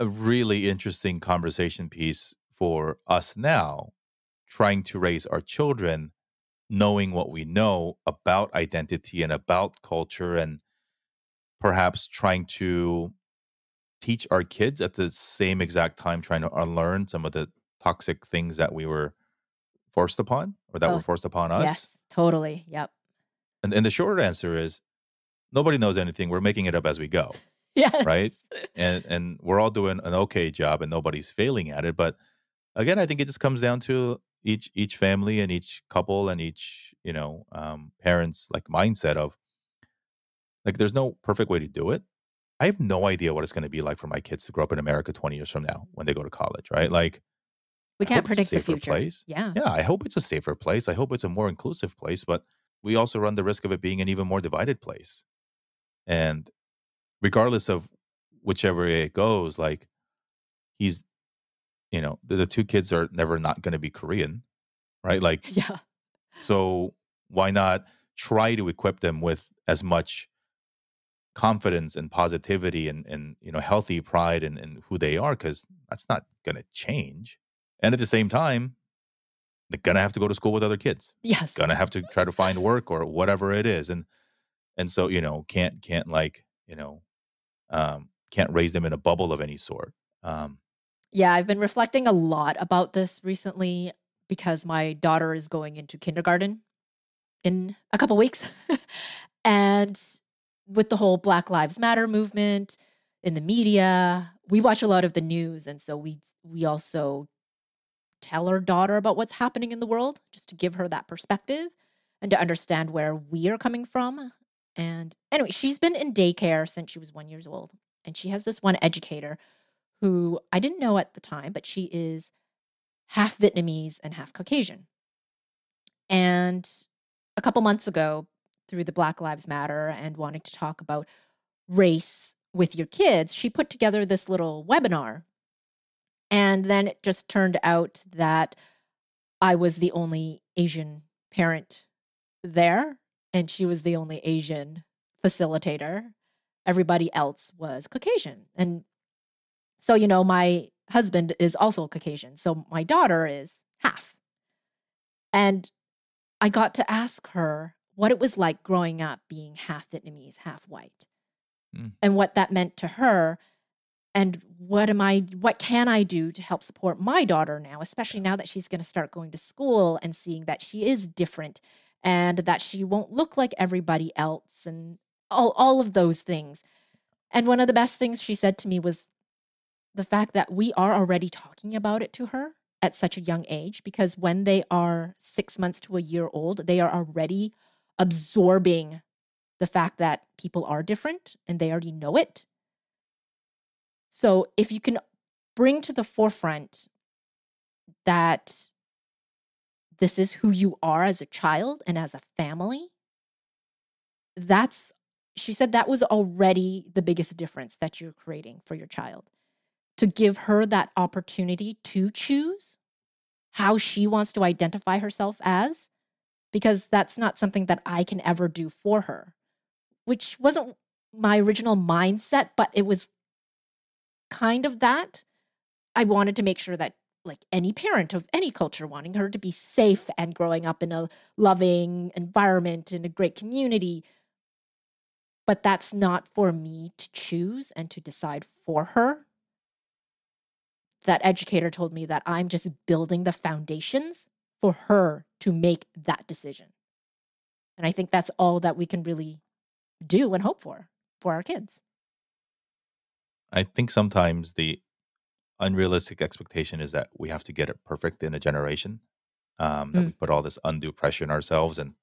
[SPEAKER 1] a really interesting conversation piece for us now, trying to raise our children, knowing what we know about identity and about culture, and perhaps trying to teach our kids at the same exact time, trying to unlearn some of the toxic things that we were forced upon or that
[SPEAKER 2] Oh,
[SPEAKER 1] were forced upon us.
[SPEAKER 2] Yes, totally. Yep.
[SPEAKER 1] And, and the short answer is nobody knows anything. We're making it up as we go.
[SPEAKER 2] Yes.
[SPEAKER 1] Right. and and we're all doing an okay job and nobody's failing at it but again i think it just comes down to each each family and each couple and each you know um parents like mindset of like there's no perfect way to do it i have no idea what it's going to be like for my kids to grow up in america 20 years from now when they go to college right like
[SPEAKER 2] We can't
[SPEAKER 1] hope it's a
[SPEAKER 2] predict the future.
[SPEAKER 1] place.
[SPEAKER 2] Yeah.
[SPEAKER 1] yeah i hope it's a safer place i hope it's a more inclusive place but we also run the risk of it being an even more divided place and regardless of whichever way it goes like he's you know the, the two kids are never not going to be korean right like
[SPEAKER 2] Yeah.
[SPEAKER 1] so why not try to equip them with as much confidence and positivity and and you know healthy pride in, in who they are because that's not going to change and at the same time they're going to have to go to school with other kids
[SPEAKER 2] Yes.
[SPEAKER 1] gonna have to try to find work or whatever it is and and so you know can't can't like you know um can't raise them in a bubble of any sort um
[SPEAKER 2] Yeah, I've been reflecting a lot about this recently because my daughter is going into kindergarten in a couple weeks. and with the whole Black Lives Matter movement in the media, we watch a lot of the news and so we we also tell our daughter about what's happening in the world just to give her that perspective and to understand where we are coming from. And anyway, she's been in daycare since she was 1 years old and she has this one educator who I didn't know at the time, but she is half Vietnamese and half Caucasian. And a couple months ago, through the Black Lives Matter and wanting to talk about race with your kids, she put together this little webinar. And then it just turned out that I was the only Asian parent there, and she was the only Asian facilitator. Everybody else was Caucasian. And so, you know, my husband is also Caucasian. So my daughter is half. And I got to ask her what it was like growing up being half Vietnamese, half white,
[SPEAKER 1] Mm.
[SPEAKER 2] and what that meant to her. And what am I, what can I do to help support my daughter now, especially now that she's going to start going to school and seeing that she is different and that she won't look like everybody else and all, all of those things. And one of the best things she said to me was the fact that we are already talking about it to her at such a young age because when they are six months to a year old, they are already absorbing the fact that people are different and they already know it. So if you can bring to the forefront that this is who you are as a child and as a family, that's, she said that was already the biggest difference that you're creating for your child to give her that opportunity to choose how she wants to identify herself as, because that's not something that I can ever do for her, which wasn't my original mindset, but it was kind of that. I wanted to make sure that, like any parent of any culture, wanting her to be safe and growing up in a loving environment in a great community. But that's not for me to choose and to decide for her that educator told me that I'm just building the foundations for her to make that decision. And I think that's all that we can really do and hope for for our kids.
[SPEAKER 1] i think sometimes the unrealistic expectation is that we have to get it perfect in a generation um that we put all this undue pressure on ourselves and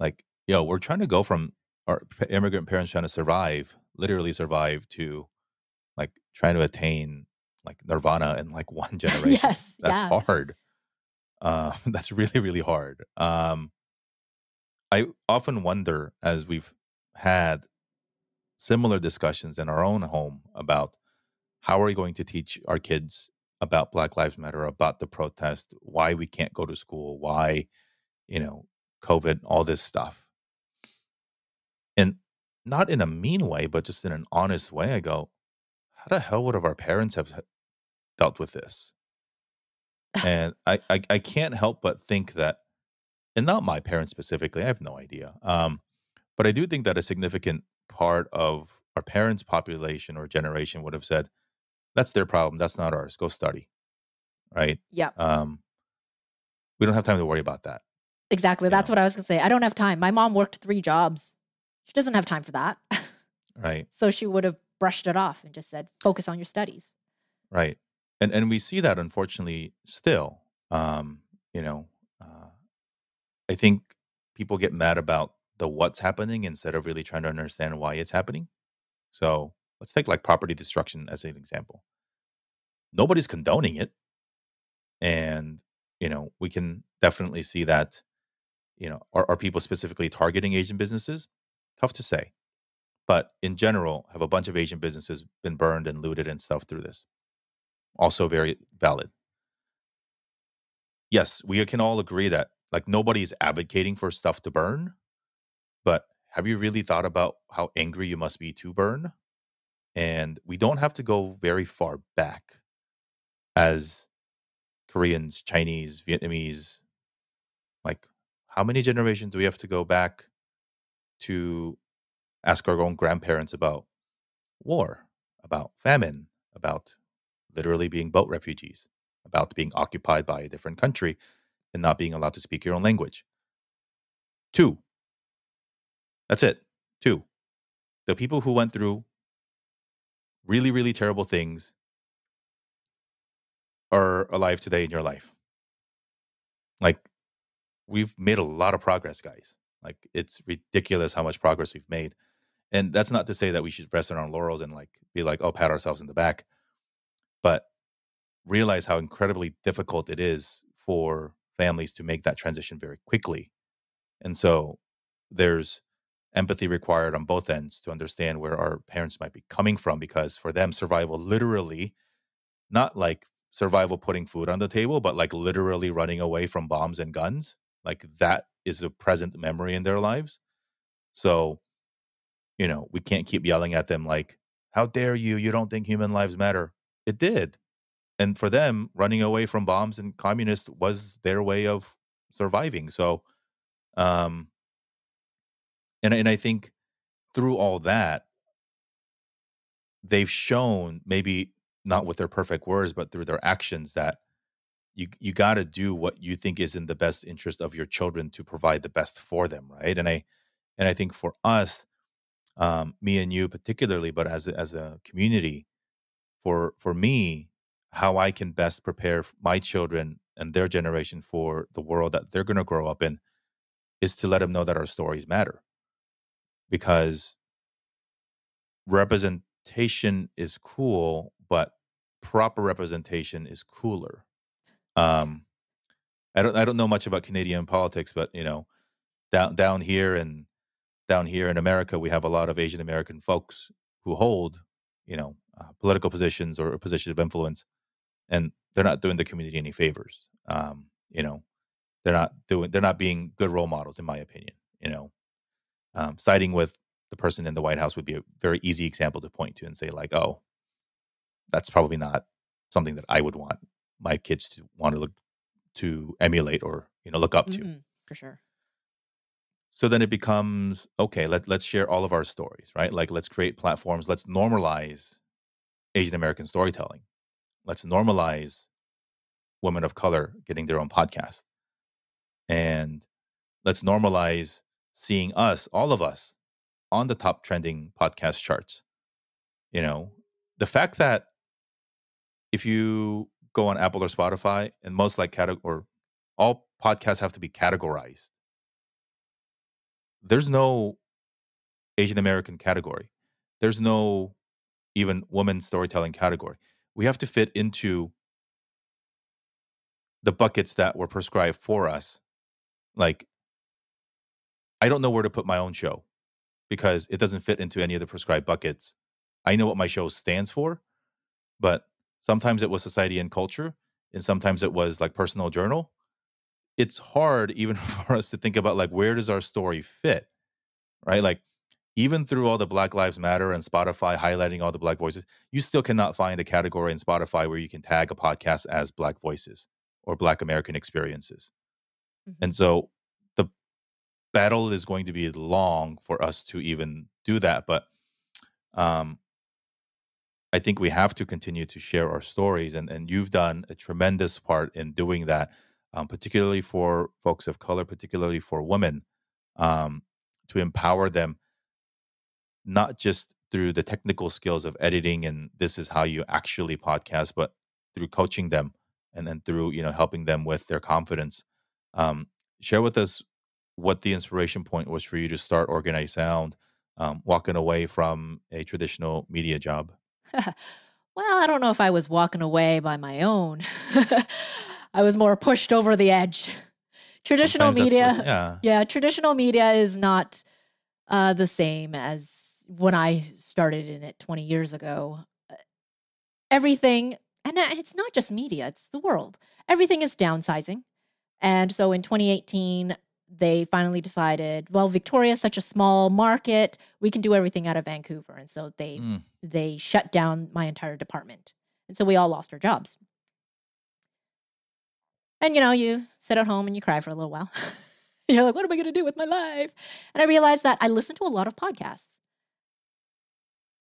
[SPEAKER 1] like yo we're trying to go from our immigrant parents trying to survive literally survive to like trying to attain like nirvana in like one generation.
[SPEAKER 2] yes.
[SPEAKER 1] That's
[SPEAKER 2] yeah.
[SPEAKER 1] hard. Uh, that's really, really hard. Um, I often wonder as we've had similar discussions in our own home about how are we going to teach our kids about Black Lives Matter, about the protest, why we can't go to school, why, you know, COVID, all this stuff. And not in a mean way, but just in an honest way, I go, how the hell would have our parents have dealt with this? And I, I, I can't help but think that, and not my parents specifically, I have no idea. Um, but I do think that a significant part of our parents' population or generation would have said, "That's their problem. That's not ours. Go study." Right?
[SPEAKER 2] Yeah.
[SPEAKER 1] Um, we don't have time to worry about that.
[SPEAKER 2] Exactly.
[SPEAKER 1] You
[SPEAKER 2] That's
[SPEAKER 1] know.
[SPEAKER 2] what I was going to say. I don't have time. My mom worked three jobs. She doesn't have time for that.
[SPEAKER 1] Right.
[SPEAKER 2] so she would have brushed it off and just said, focus on your studies.
[SPEAKER 1] Right. And and we see that unfortunately still. Um, you know, uh, I think people get mad about the what's happening instead of really trying to understand why it's happening. So let's take like property destruction as an example. Nobody's condoning it. And, you know, we can definitely see that, you know, are, are people specifically targeting Asian businesses? Tough to say. But in general, have a bunch of Asian businesses been burned and looted and stuff through this? Also very valid. Yes, we can all agree that like nobody's advocating for stuff to burn, but have you really thought about how angry you must be to burn? And we don't have to go very far back as Koreans, Chinese, Vietnamese. Like, how many generations do we have to go back to ask our own grandparents about war, about famine, about literally being boat refugees, about being occupied by a different country and not being allowed to speak your own language? Two. That's it. Two. The people who went through really, really terrible things are alive today in your life. Like, we've made a lot of progress, guys. Like, it's ridiculous how much progress we've made. And that's not to say that we should rest on our laurels and like be like, oh, pat ourselves in the back, but realize how incredibly difficult it is for families to make that transition very quickly. And so there's empathy required on both ends to understand where our parents might be coming from because for them survival literally not like survival putting food on the table but like literally running away from bombs and guns like that is a present memory in their lives. So you know we can't keep yelling at them like how dare you? You don't think human lives matter it did and for them running away from bombs and communists was their way of surviving so um and and I think through all that, they've shown maybe not with their perfect words, but through their actions that you you got to do what you think is in the best interest of your children to provide the best for them, right? And I and I think for us, um, me and you particularly, but as a, as a community, for for me, how I can best prepare my children and their generation for the world that they're going to grow up in is to let them know that our stories matter because representation is cool, but proper representation is cooler. Um, I don't I don't know much about Canadian politics, but you know, down down here and down here in America, we have a lot of Asian American folks who hold you know uh, political positions or a position of influence, and they're not doing the community any favors. Um, you know, they're not doing they're not being good role models, in my opinion. You know, um, siding with the person in the White House would be a very easy example to point to and say, like, oh, that's probably not something that I would want my kids to want to look to emulate or you know look up to.
[SPEAKER 2] Mhm, for sure.
[SPEAKER 1] So then it becomes okay. Let let's share all of our stories, right? Like let's create platforms. Let's normalize Asian American storytelling. Let's normalize women of color getting their own podcast, and let's normalize seeing us, all of us, on the top trending podcast charts. You know, the fact that if you go on Apple or Spotify, and most like category or all podcasts have to be categorized. There's no Asian American category. There's no even women's storytelling category. We have to fit into the buckets that were prescribed for us. Like, I don't know where to put my own show because it doesn't fit into any of the prescribed buckets. I know what my show stands for, but sometimes it was society and culture, and sometimes it was like personal journal. It's hard even for us to think about like where does our story fit, right? Like even through all the Black Lives Matter and Spotify highlighting all the Black voices, you still cannot find a category in Spotify where you can tag a podcast as Black voices or Black American experiences. Mm-hmm. And so the battle is going to be long for us to even do that. But um, I think we have to continue to share our stories. And, and you've done a tremendous part in doing that, um, particularly for folks of color, particularly for women, um, to empower them, not just through the technical skills of editing and this is how you actually podcast, but through coaching them and then through you know helping them with their confidence. Um, share with us what the inspiration point was for you to start Organized Sound, um, walking away from a traditional media job.
[SPEAKER 2] well, I don't know if I was walking away by my own. I was more pushed over the edge. Traditional Sometimes media, what, yeah, yeah, traditional media is not uh, the same as when I started in it 20 years ago. Everything and it's not just media, it's the world. Everything is downsizing. And so in 2018, they finally decided, well, Victoria is such a small market, we can do everything out of Vancouver. And so they mm. they shut down my entire department. And so we all lost our jobs. And you know, you sit at home and you cry for a little while. You're like, what am I going to do with my life? And I realized that I listen to a lot of podcasts.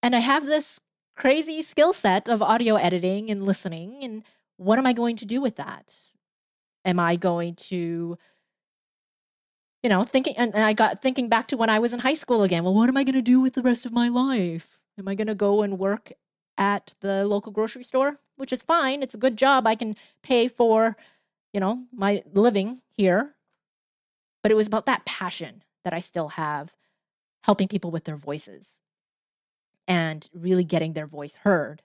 [SPEAKER 2] And I have this crazy skill set of audio editing and listening. And what am I going to do with that? Am I going to, you know, thinking, and I got thinking back to when I was in high school again. Well, what am I going to do with the rest of my life? Am I going to go and work at the local grocery store? Which is fine. It's a good job. I can pay for, you know, my living here. But it was about that passion that I still have helping people with their voices and really getting their voice heard.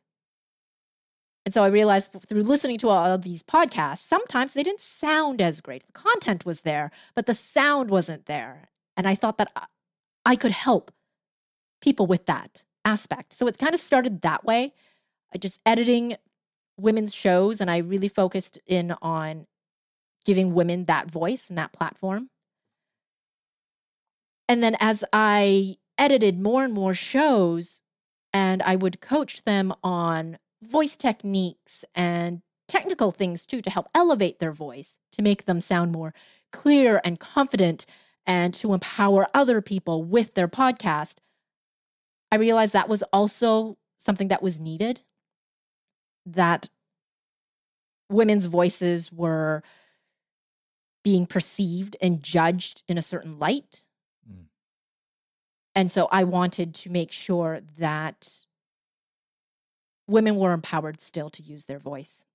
[SPEAKER 2] And so I realized through listening to all of these podcasts, sometimes they didn't sound as great. The content was there, but the sound wasn't there. And I thought that I could help people with that aspect. So it kind of started that way. I just editing women's shows, and I really focused in on giving women that voice and that platform. And then as I edited more and more shows, and I would coach them on voice techniques and technical things too to help elevate their voice, to make them sound more clear and confident, and to empower other people with their podcast. I realized that was also something that was needed, that women's voices were being perceived and judged in a certain light and so I wanted to make sure that women were empowered still to use their voice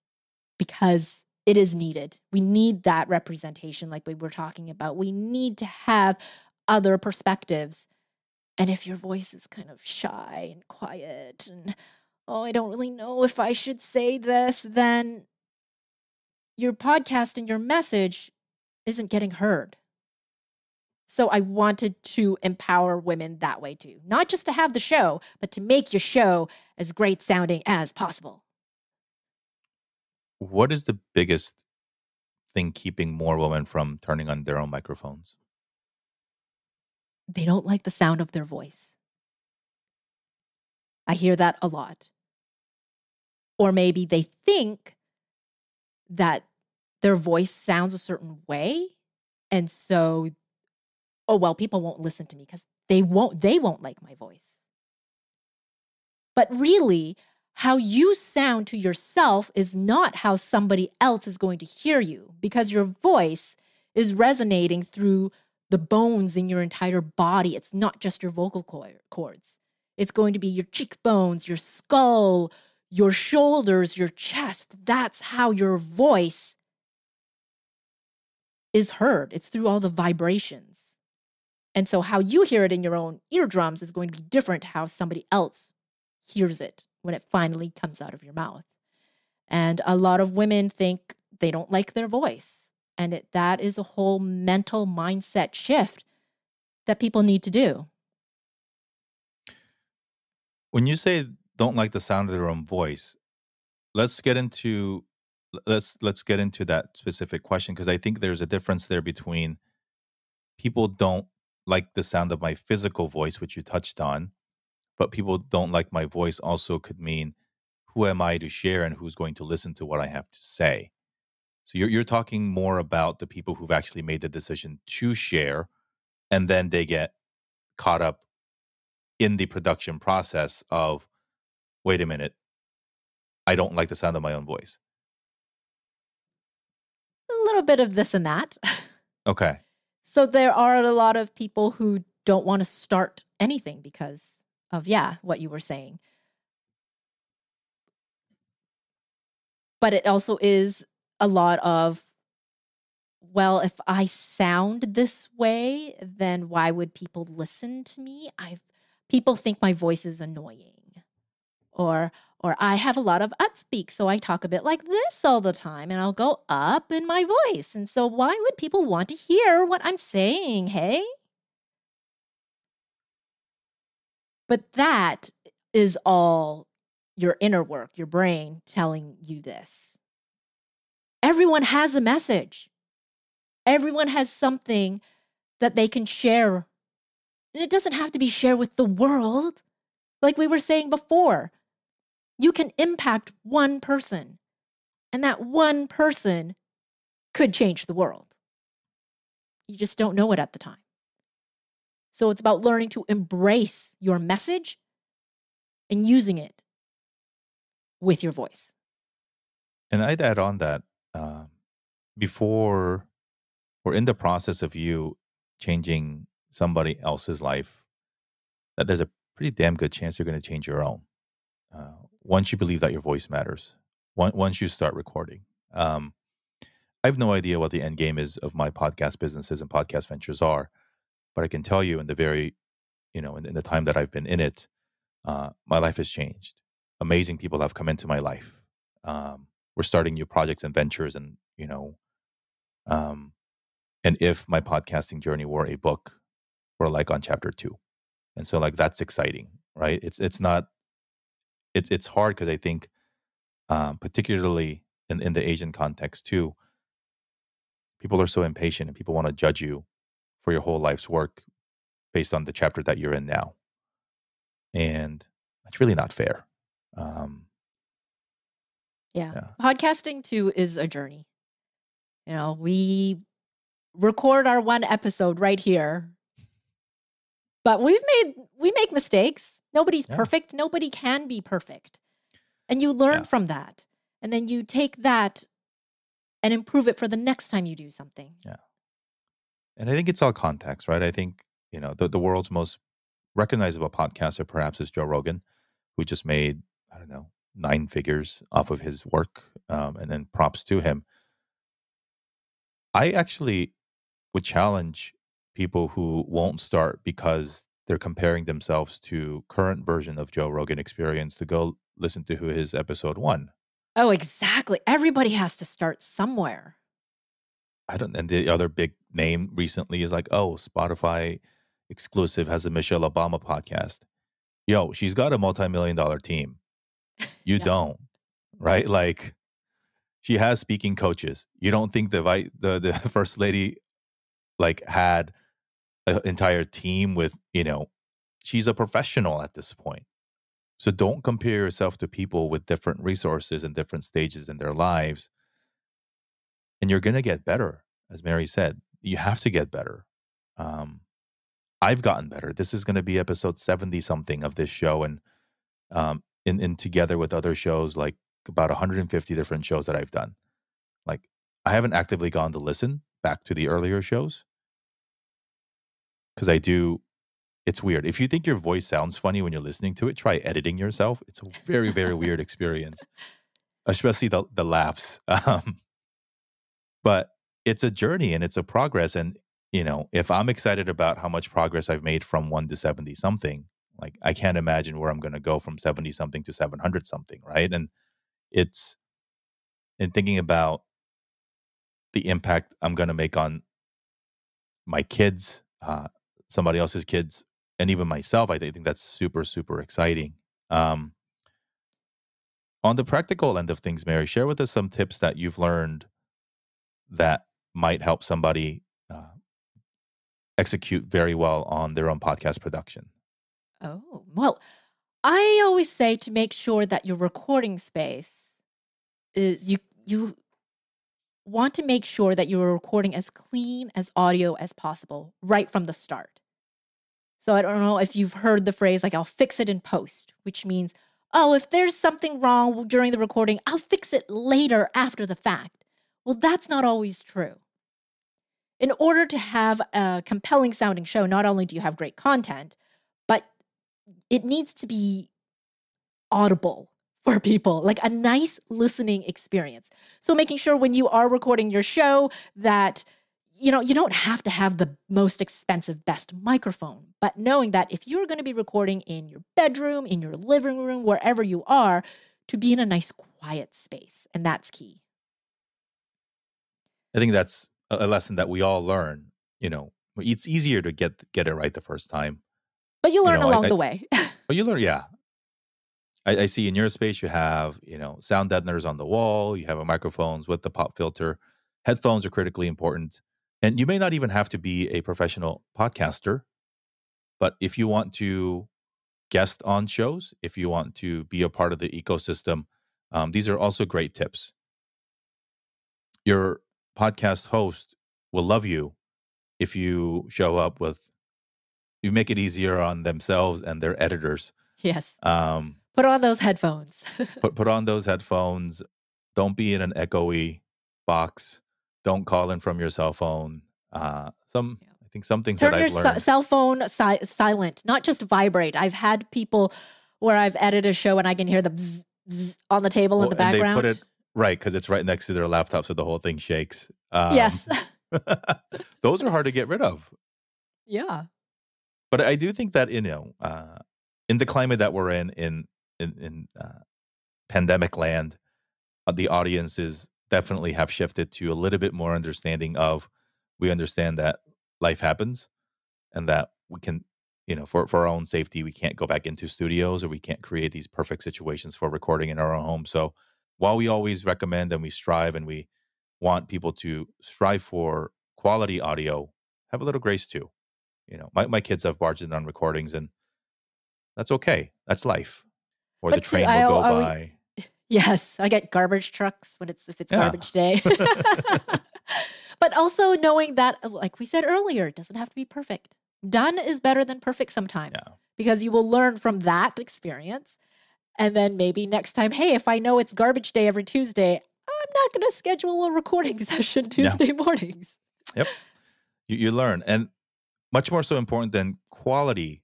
[SPEAKER 2] because it is needed. We need that representation, like we were talking about. We need to have other perspectives. And if your voice is kind of shy and quiet and, oh, I don't really know if I should say this, then your podcast and your message isn't getting heard. So I wanted to empower women that way too. Not just to have the show, but to make your show as great sounding as possible.
[SPEAKER 1] What is the biggest thing keeping more women from turning on their own microphones?
[SPEAKER 2] They don't like the sound of their voice. I hear that a lot. Or maybe they think that their voice sounds a certain way. And so oh well people won't listen to me because they won't they won't like my voice. But really how you sound to yourself is not how somebody else is going to hear you because your voice is resonating through the bones in your entire body. It's not just your vocal cords. It's going to be your cheekbones your skull your shoulders your chest. That's how your voice is heard. It's through all the vibrations and so, how you hear it in your own eardrums is going to be different to how somebody else hears it when it finally comes out of your mouth. And a lot of women think they don't like their voice. And it, that is a whole mental mindset shift that people need to do.
[SPEAKER 1] When you say don't like the sound of their own voice, let's get into let's let's get into that specific question because I think there's a difference there between people don't like the sound of my physical voice, which you touched on, but people don't like my voice also could mean who am I to share and who's going to listen to what I have to say. So you're you're talking more about the people who've actually made the decision to share and then they get caught up in the production process of wait a minute I don't like the sound of my own voice.
[SPEAKER 2] A little bit of this and that.
[SPEAKER 1] Okay.
[SPEAKER 2] So there are a lot of people who don't want to start anything because of, yeah, what you were saying. But it also is a lot of, well, if I sound this way, then why would people listen to me? I've people think my voice is annoying. Or or I have a lot of upspeak, so I talk a bit like this all the time and I'll go up in my voice. And so, why would people want to hear what I'm saying? Hey? But that is all your inner work, your brain telling you this. Everyone has a message, everyone has something that they can share. And it doesn't have to be shared with the world. Like we were saying before, you can impact one person, and that one person could change the world. You just don't know it at the time. So it's about learning to embrace your message and using it with your voice.
[SPEAKER 1] And I'd add on that uh, before or in the process of you changing somebody else's life, that there's a pretty damn good chance you're going to change your own. Uh, once you believe that your voice matters, once you start recording. Um, I have no idea what the end game is of my podcast businesses and podcast ventures are, but I can tell you in the very, you know, in, in the time that I've been in it, uh, my life has changed. Amazing people have come into my life. Um, we're starting new projects and ventures, and you know, um, and if my podcasting journey were a book, we're like on chapter two, and so like that's exciting, right? It's it's not it's it's hard because I think, um, particularly in in the Asian context too, people are so impatient and people want to judge you for your whole life's work based on the chapter that you're in now, and that's really not fair. Um,
[SPEAKER 2] yeah. yeah, podcasting too is a journey. You know, we record our one episode right here but we've made we make mistakes Nobody's yeah. perfect. Nobody can be perfect. And you learn yeah. from that. And then you take that and improve it for the next time you do something.
[SPEAKER 1] Yeah. And I think it's all context, right? I think, you know, the, the world's most recognizable podcaster perhaps is Joe Rogan, who just made, I don't know, nine figures off of his work. Um, and then props to him. I actually would challenge people who won't start because they're comparing themselves to current version of Joe Rogan Experience to go listen to who his episode one.
[SPEAKER 2] Oh, exactly. Everybody has to start somewhere.
[SPEAKER 1] I don't. And the other big name recently is like, oh, Spotify exclusive has a Michelle Obama podcast. Yo, she's got a multi-million dollar team. You don't, right? Like, she has speaking coaches. You don't think the the the first lady like had an entire team with, you know, she's a professional at this point. So don't compare yourself to people with different resources and different stages in their lives. And you're going to get better. As Mary said, you have to get better. Um, I've gotten better. This is going to be episode 70 something of this show. And um, in, in together with other shows, like about 150 different shows that I've done. Like I haven't actively gone to listen back to the earlier shows, because I do. It's weird. If you think your voice sounds funny when you're listening to it, try editing yourself. It's a very, very weird experience, especially the the laughs. Um, but it's a journey and it's a progress. And you know, if I'm excited about how much progress I've made from one to seventy something, Like I can't imagine where I'm going to go from 70 something to 700 something, right? And it's in thinking about the impact I'm going to make on my kids, uh, somebody else's kids, and even myself. I think that's super, super exciting. Um, on the practical end of things, Mary, share with us some tips that you've learned that might help somebody uh, execute very well on their own podcast production.
[SPEAKER 2] Oh, well, I always say to make sure that your recording space is you you want to make sure that you're recording as clean as audio as possible right from the start. So I don't know if you've heard the phrase like I'll fix it in post, which means oh, if there's something wrong during the recording, I'll fix it later after the fact. Well, that's not always true. In order to have a compelling sounding show, not only do you have great content, but it needs to be audible for people, like a nice listening experience. So making sure when you are recording your show that you know, you don't have to have the most expensive, best microphone, but knowing that if you're going to be recording in your bedroom, in your living room, wherever you are, to be in a nice, quiet space. And that's key.
[SPEAKER 1] I think that's a lesson that we all learn. You know, it's easier to get get it right the first time,
[SPEAKER 2] but you learn you know, along I, the way.
[SPEAKER 1] but you learn, yeah. I, I see in your space you have you know sound deadeners on the wall. You have a microphones with the pop filter. Headphones are critically important and you may not even have to be a professional podcaster, but if you want to guest on shows, if you want to be a part of the ecosystem, um, these are also great tips. Your podcast host will love you if you show up with, you make it easier on themselves and their editors.
[SPEAKER 2] Yes. Um, put on those headphones.
[SPEAKER 1] put put on those headphones. Don't be in an echoey box don't call in from your cell phone. Uh, some yeah. I think some things
[SPEAKER 2] Turn
[SPEAKER 1] that
[SPEAKER 2] I've
[SPEAKER 1] your learned.
[SPEAKER 2] cell phone si- silent, not just vibrate. I've had people where I've edited a show and I can hear the bzz, bzz on the table well, in the background.
[SPEAKER 1] they put it right because it's right next to their laptop, so the whole thing shakes.
[SPEAKER 2] Um, yes,
[SPEAKER 1] those are hard to get rid of.
[SPEAKER 2] Yeah,
[SPEAKER 1] but I do think that you know, uh, in the climate that we're in, in in, in uh, pandemic land, uh, the audiences definitely have shifted to a little bit more understanding of we understand that life happens and that we can you know for, for our own safety we can't go back into studios or we can't create these perfect situations for recording in our own home. So while we always recommend and we strive and we want people to strive for quality audio have a little grace too. You know my, my kids have barged in on recordings and that's okay. That's life or but the train will go I, by
[SPEAKER 2] Yes, I get garbage trucks when it's if it's yeah. garbage day. but also knowing that like we said earlier, it doesn't have to be perfect. Done is better than perfect sometimes yeah. because you will learn from that experience. And then maybe next time, hey, if I know it's garbage day every Tuesday, I'm not going to schedule a recording session Tuesday yeah. mornings.
[SPEAKER 1] Yep. You, you learn. And much more so important than quality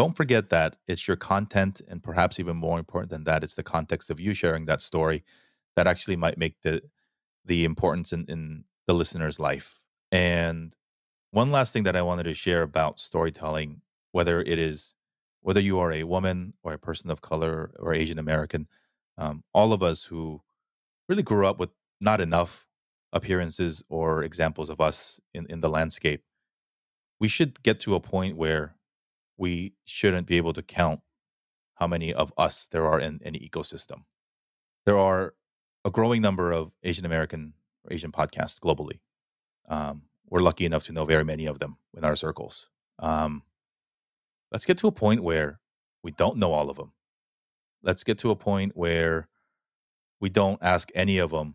[SPEAKER 1] don't forget that it's your content and perhaps even more important than that it's the context of you sharing that story that actually might make the the importance in, in the listener's life. And one last thing that i wanted to share about storytelling whether it is whether you are a woman or a person of color or asian american um, all of us who really grew up with not enough appearances or examples of us in, in the landscape we should get to a point where we shouldn't be able to count how many of us there are in any ecosystem. There are a growing number of Asian American or Asian podcasts globally. Um, we're lucky enough to know very many of them in our circles. Um, let's get to a point where we don't know all of them. Let's get to a point where we don't ask any of them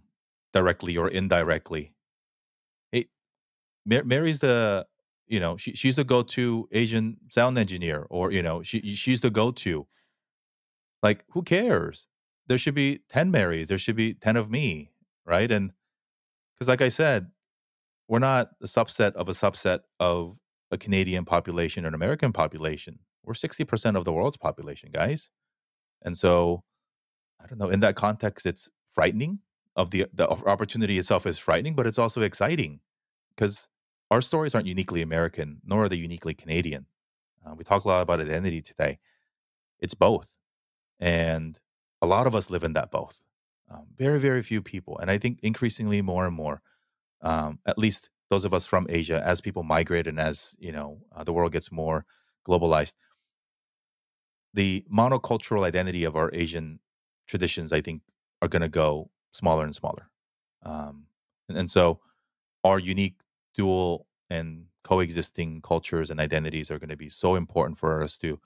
[SPEAKER 1] directly or indirectly. Hey, Mary's the you know she, she's the go-to asian sound engineer or you know she she's the go-to. Like who cares? There should be 10 marys there should be 10 of me right? And because like i said we're not a subset of a subset of a canadian population or an american population. We're 60% of the world's population guys. And so i don't know in that context it's frightening of the the opportunity itself is frightening but it's also exciting because our stories aren't uniquely American, nor are they uniquely Canadian. Uh, we talk a lot about identity today. It's both. And a lot of us live in that both. Um, very, very few people. And I think increasingly more and more, um, at least those of us from Asia, as people migrate and as, you know, uh, the world gets more globalized, the monocultural identity of our Asian traditions, I think, are going to go smaller and smaller. Um, and, and so our unique dual and coexisting cultures and identities are going to be so important for us to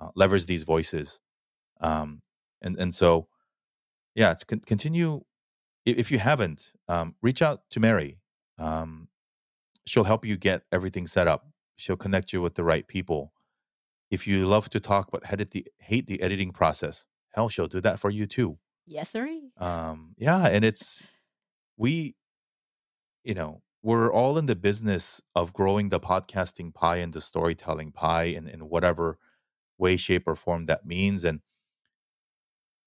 [SPEAKER 1] uh, leverage these voices. Um, and and so, yeah, it's con- continue. If, if you haven't, um, reach out to Mary. Um, she'll help you get everything set up. She'll connect you with the right people. If you love to talk but hate the hate the editing process, hell, she'll do that for you too.
[SPEAKER 2] Yes, sir.
[SPEAKER 1] Um, yeah, and it's we, you know, we're all in the business of growing the podcasting pie and the storytelling pie and in whatever way, shape, or form that means. And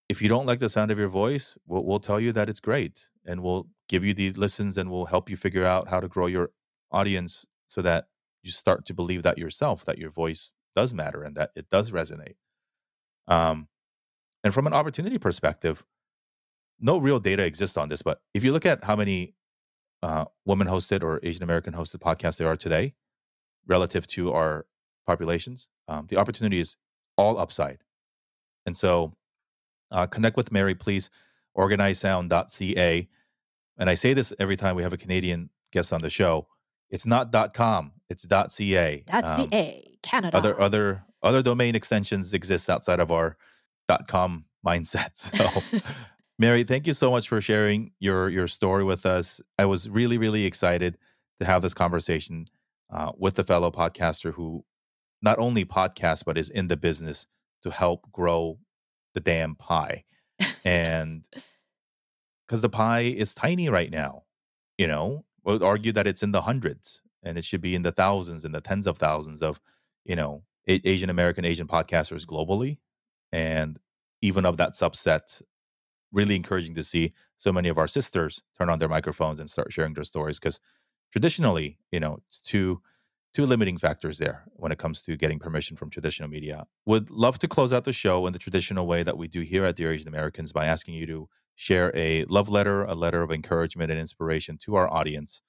[SPEAKER 1] if you don't like the sound of your voice, we'll, we'll tell you that it's great and we'll give you the listens and we'll help you figure out how to grow your audience so that you start to believe that yourself, that your voice does matter and that it does resonate. Um, and from an opportunity perspective, no real data exists on this, but if you look at how many uh, women hosted or Asian American hosted podcasts there are today relative to our populations, um, the opportunity is all upside. And so uh, connect with Mary, please. OrganizedSound.ca. And I say this every time we have a Canadian guest on the show. It's not .com. It's .ca.
[SPEAKER 2] Um, .ca. Canada.
[SPEAKER 1] Other other other domain extensions exist outside of our .com mindset. So, Mary, thank you so much for sharing your your story with us. I was really really excited to have this conversation uh, with a fellow podcaster who not only podcasts but is in the business to help grow the damn pie. And because the pie is tiny right now, you know, would argue that it's in the hundreds and it should be in the thousands and the tens of thousands of, you know, Asian American, Asian podcasters globally. And even of that subset, really encouraging to see so many of our sisters turn on their microphones and start sharing their stories. Because traditionally, you know, it's too two limiting factors there when it comes to getting permission from traditional media. Would love to close out the show in the traditional way that we do here at Dear Asian Americans by asking you to share a love letter, a letter of encouragement and inspiration to our audience.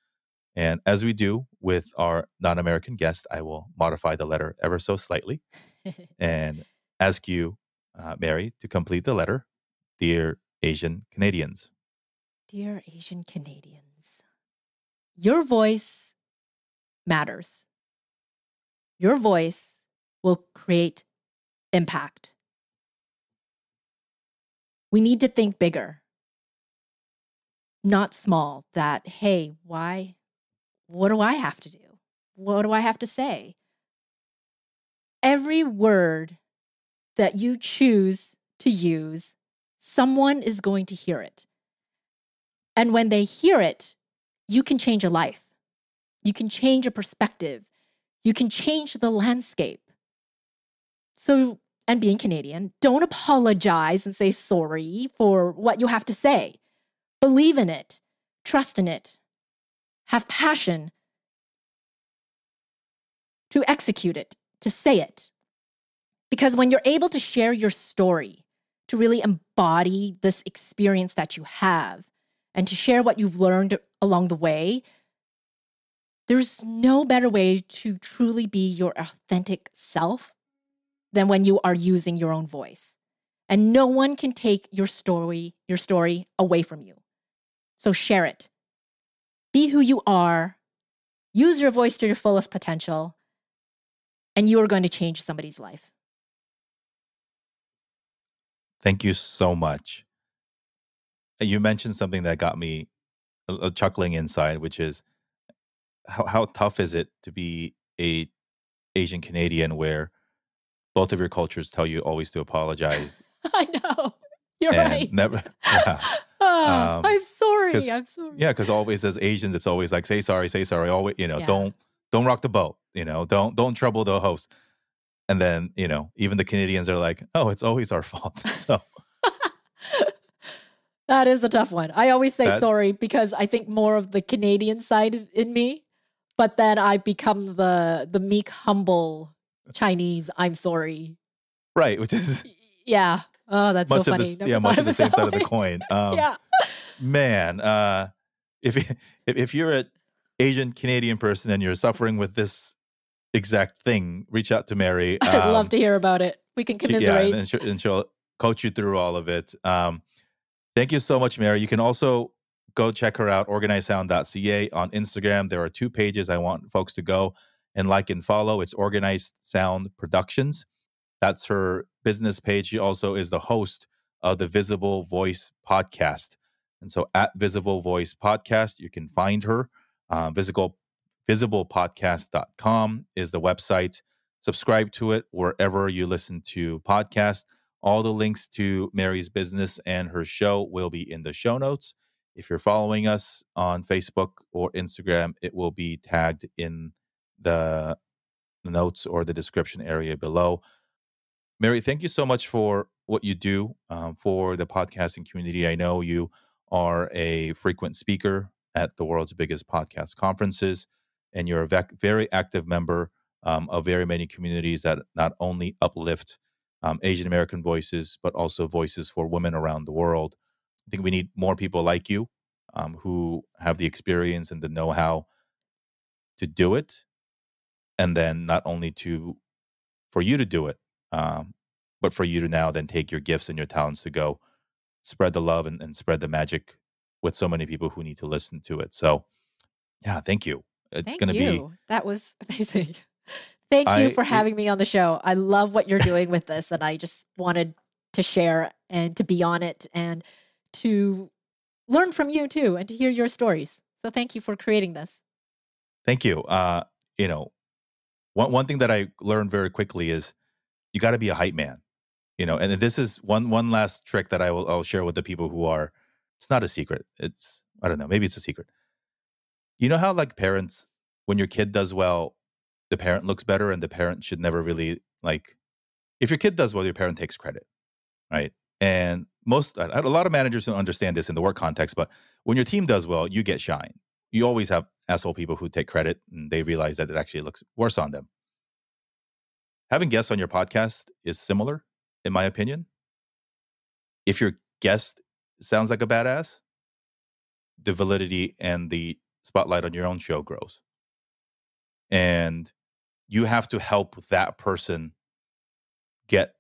[SPEAKER 1] And as we do with our non American guest, I will modify the letter ever so slightly and ask you, uh, Mary, to complete the letter. Dear Asian Canadians.
[SPEAKER 2] Dear Asian Canadians, your voice matters. Your voice will create impact. We need to think bigger, not small. That, hey, why? What do I have to do? What do I have to say? Every word that you choose to use, someone is going to hear it. And when they hear it, you can change a life. You can change a perspective you can change the landscape. So, and being Canadian, don't apologize and say sorry for what you have to say. Believe in it, trust in it, have passion to execute it, to say it. Because when you're able to share your story, to really embody this experience that you have, and to share what you've learned along the way, there's no better way to truly be your authentic self than when you are using your own voice. And no one can take your story, your story away from you. So share it. Be who you are. Use your voice to your fullest potential. And you are going to change somebody's life.
[SPEAKER 1] Thank you so much. You mentioned something that got me a chuckling inside, which is how how tough is it to be a Asian Canadian where both of your cultures tell you always to apologize?
[SPEAKER 2] I know. You're right.
[SPEAKER 1] Never. Yeah.
[SPEAKER 2] Oh, um, I'm sorry. I'm sorry.
[SPEAKER 1] Yeah, because always as Asians, it's always like say sorry, say sorry. Always, you know, yeah. don't don't rock the boat. You know, don't don't trouble the host. And then you know, even the Canadians are like, oh, it's always our fault. So.
[SPEAKER 2] that is a tough one. I always say That's, sorry because I think more of the Canadian side in me but then I become the the meek, humble Chinese, I'm sorry.
[SPEAKER 1] Right, which is
[SPEAKER 2] yeah. Oh, that's
[SPEAKER 1] much
[SPEAKER 2] so
[SPEAKER 1] of
[SPEAKER 2] funny.
[SPEAKER 1] the yeah, much of the same side of the coin. Um,
[SPEAKER 2] yeah.
[SPEAKER 1] man, uh, if if if you're an Asian Canadian person and you're suffering with this exact thing, reach out to Mary.
[SPEAKER 2] I'd
[SPEAKER 1] Um,
[SPEAKER 2] love to hear about it. We can
[SPEAKER 1] she- yeah,
[SPEAKER 2] commiserate.
[SPEAKER 1] and, she'll, and she'll coach you through all of it. Um, thank you so much, Mary. You can also go check her out, organizedsound.ca on Instagram. There are two pages I want folks to go and like and follow. It's Organized Sound Productions. That's her business page. She also is the host of the Visible Voice podcast. And so at Visible Voice Podcast, you can find her. Uh, visible, visiblepodcast.com is the website. Subscribe to it wherever you listen to podcasts. All the links to Mary's business and her show will be in the show notes. If you're following us on Facebook or Instagram, it will be tagged in the, notes or the description area below. Mary, thank you so much for what you do um, for the podcasting community. I know you are a frequent speaker at the world's biggest podcast conferences, and you're a very active member um, of very many communities that not only uplift um, Asian American voices, but also voices for women around the world. I think we need more people like you um, who have the experience and the know how to do it. And then not only to for you to do it, um, but for you to now then take your gifts and your talents to go spread the love and, and spread the magic with so many people who need to listen to it. So, yeah, thank you. It's going to be
[SPEAKER 2] you. That was amazing. Thank you
[SPEAKER 1] I-
[SPEAKER 2] for
[SPEAKER 1] it-
[SPEAKER 2] having me on the show. I love what you're doing with this, and I just wanted to share and to be on it and to learn from you too and to hear your stories. So thank you for creating this.
[SPEAKER 1] Thank you. Uh, you know, one one thing that I learned very quickly is you got to be a hype man. You know, and this is one one last trick that I will I'll share with the people who are. It's not a secret. It's I don't know. Maybe it's a secret. You know how like parents, when your kid does well, the parent looks better, and the parent should never really like. If your kid does well, your parent takes credit, right? And most a lot of managers don't understand this in the work context, but when your team does well, you get shine you always have asshole people who take credit and they realize that it actually looks worse on them. Having guests on your podcast is similar, in my opinion. If your guest sounds like a badass, the validity and the spotlight on your own show grows. And you have to help that person get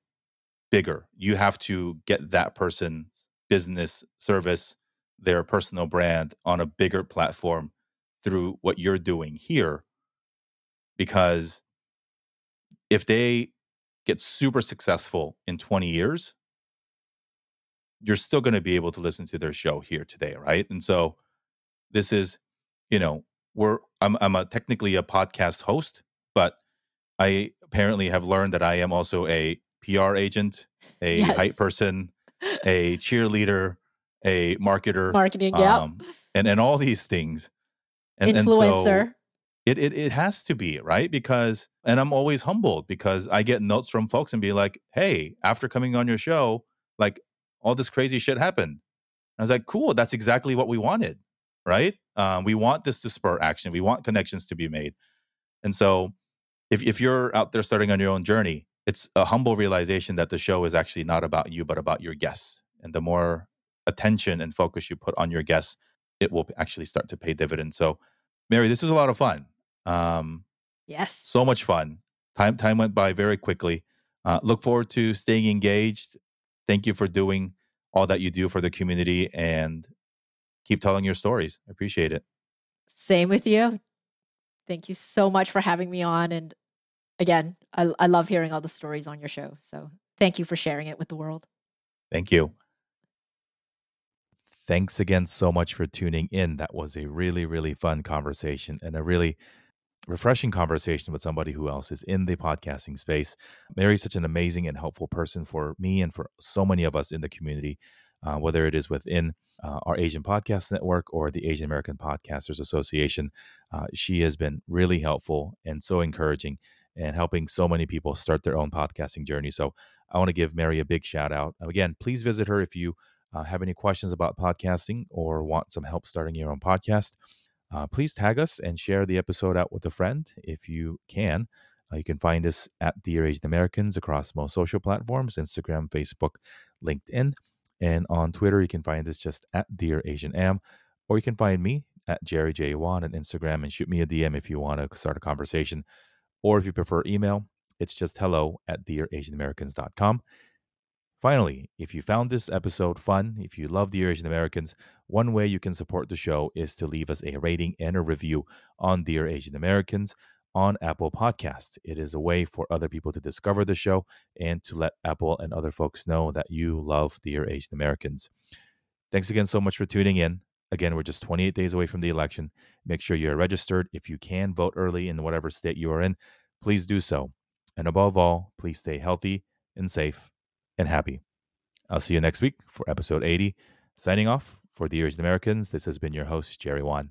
[SPEAKER 1] bigger. You have to get that person's business, service, their personal brand on a bigger platform through what you're doing here. Because if they get super successful in 20 years, you're still going to be able to listen to their show here today, right? And so this is, you know, we're I'm I'm a technically a podcast host, but I apparently have learned that I am also a PR agent, a
[SPEAKER 2] Yes.
[SPEAKER 1] hype person, a cheerleader, a marketer,
[SPEAKER 2] Marketing, yeah.
[SPEAKER 1] um, and and all these things. And, and so
[SPEAKER 2] Influencer.
[SPEAKER 1] it, it it has to be right because, and I'm always humbled because I get notes from folks and be like, "Hey, after coming on your show, like all this crazy shit happened." I was like, "Cool, that's exactly what we wanted, right? Um, we want this to spur action. We want connections to be made." And so, if if you're out there starting on your own journey, it's a humble realization that the show is actually not about you, but about your guests. And the more attention and focus you put on your guests, it will actually start to pay dividends. So, Mary, this was a lot of fun. Um,
[SPEAKER 2] yes.
[SPEAKER 1] so much fun. Time time went by very quickly. Uh, look forward to staying engaged. Thank you for doing all that you do for the community and keep telling your stories. I appreciate it.
[SPEAKER 2] Same with you. Thank you so much for having me on. And again, I, I love hearing all the stories on your show. So thank you for sharing it with the world.
[SPEAKER 1] Thank you. Thanks again so much for tuning in. That was a really, really fun conversation and a really refreshing conversation with somebody who else is in the podcasting space. Mary's such an amazing and helpful person for me and for so many of us in the community, uh, whether it is within uh, our Asian Podcast Network or the Asian American Podcasters Association. Uh, she has been really helpful and so encouraging and helping so many people start their own podcasting journey. So I want to give Mary a big shout out. Again, please visit her if you uh, have any questions about podcasting or want some help starting your own podcast. Uh, please tag us and share the episode out with a friend if you can. Uh, you can find us at Dear Asian Americans across most social platforms Instagram, Facebook, LinkedIn. And on Twitter, you can find us just at Dear Asian Am, or you can find me at Jerry J. Won on Instagram and shoot me a DM if you want to start a conversation. Or if you prefer email, it's just hello at dearasianamericans.com. Finally, if you found this episode fun, if you love Dear Asian Americans, one way you can support the show is to leave us a rating and a review on Dear Asian Americans on Apple Podcasts. It is a way for other people to discover the show and to let Apple and other folks know that you love Dear Asian Americans. Thanks again so much for tuning in. Again, we're just 28 days away from the election. Make sure you're registered. If you can vote early in whatever state you are in, please do so. And above all, please stay healthy and safe and happy. I'll see you next week for episode 80. Signing off for the Asian Americans, this has been your host, Jerry Won.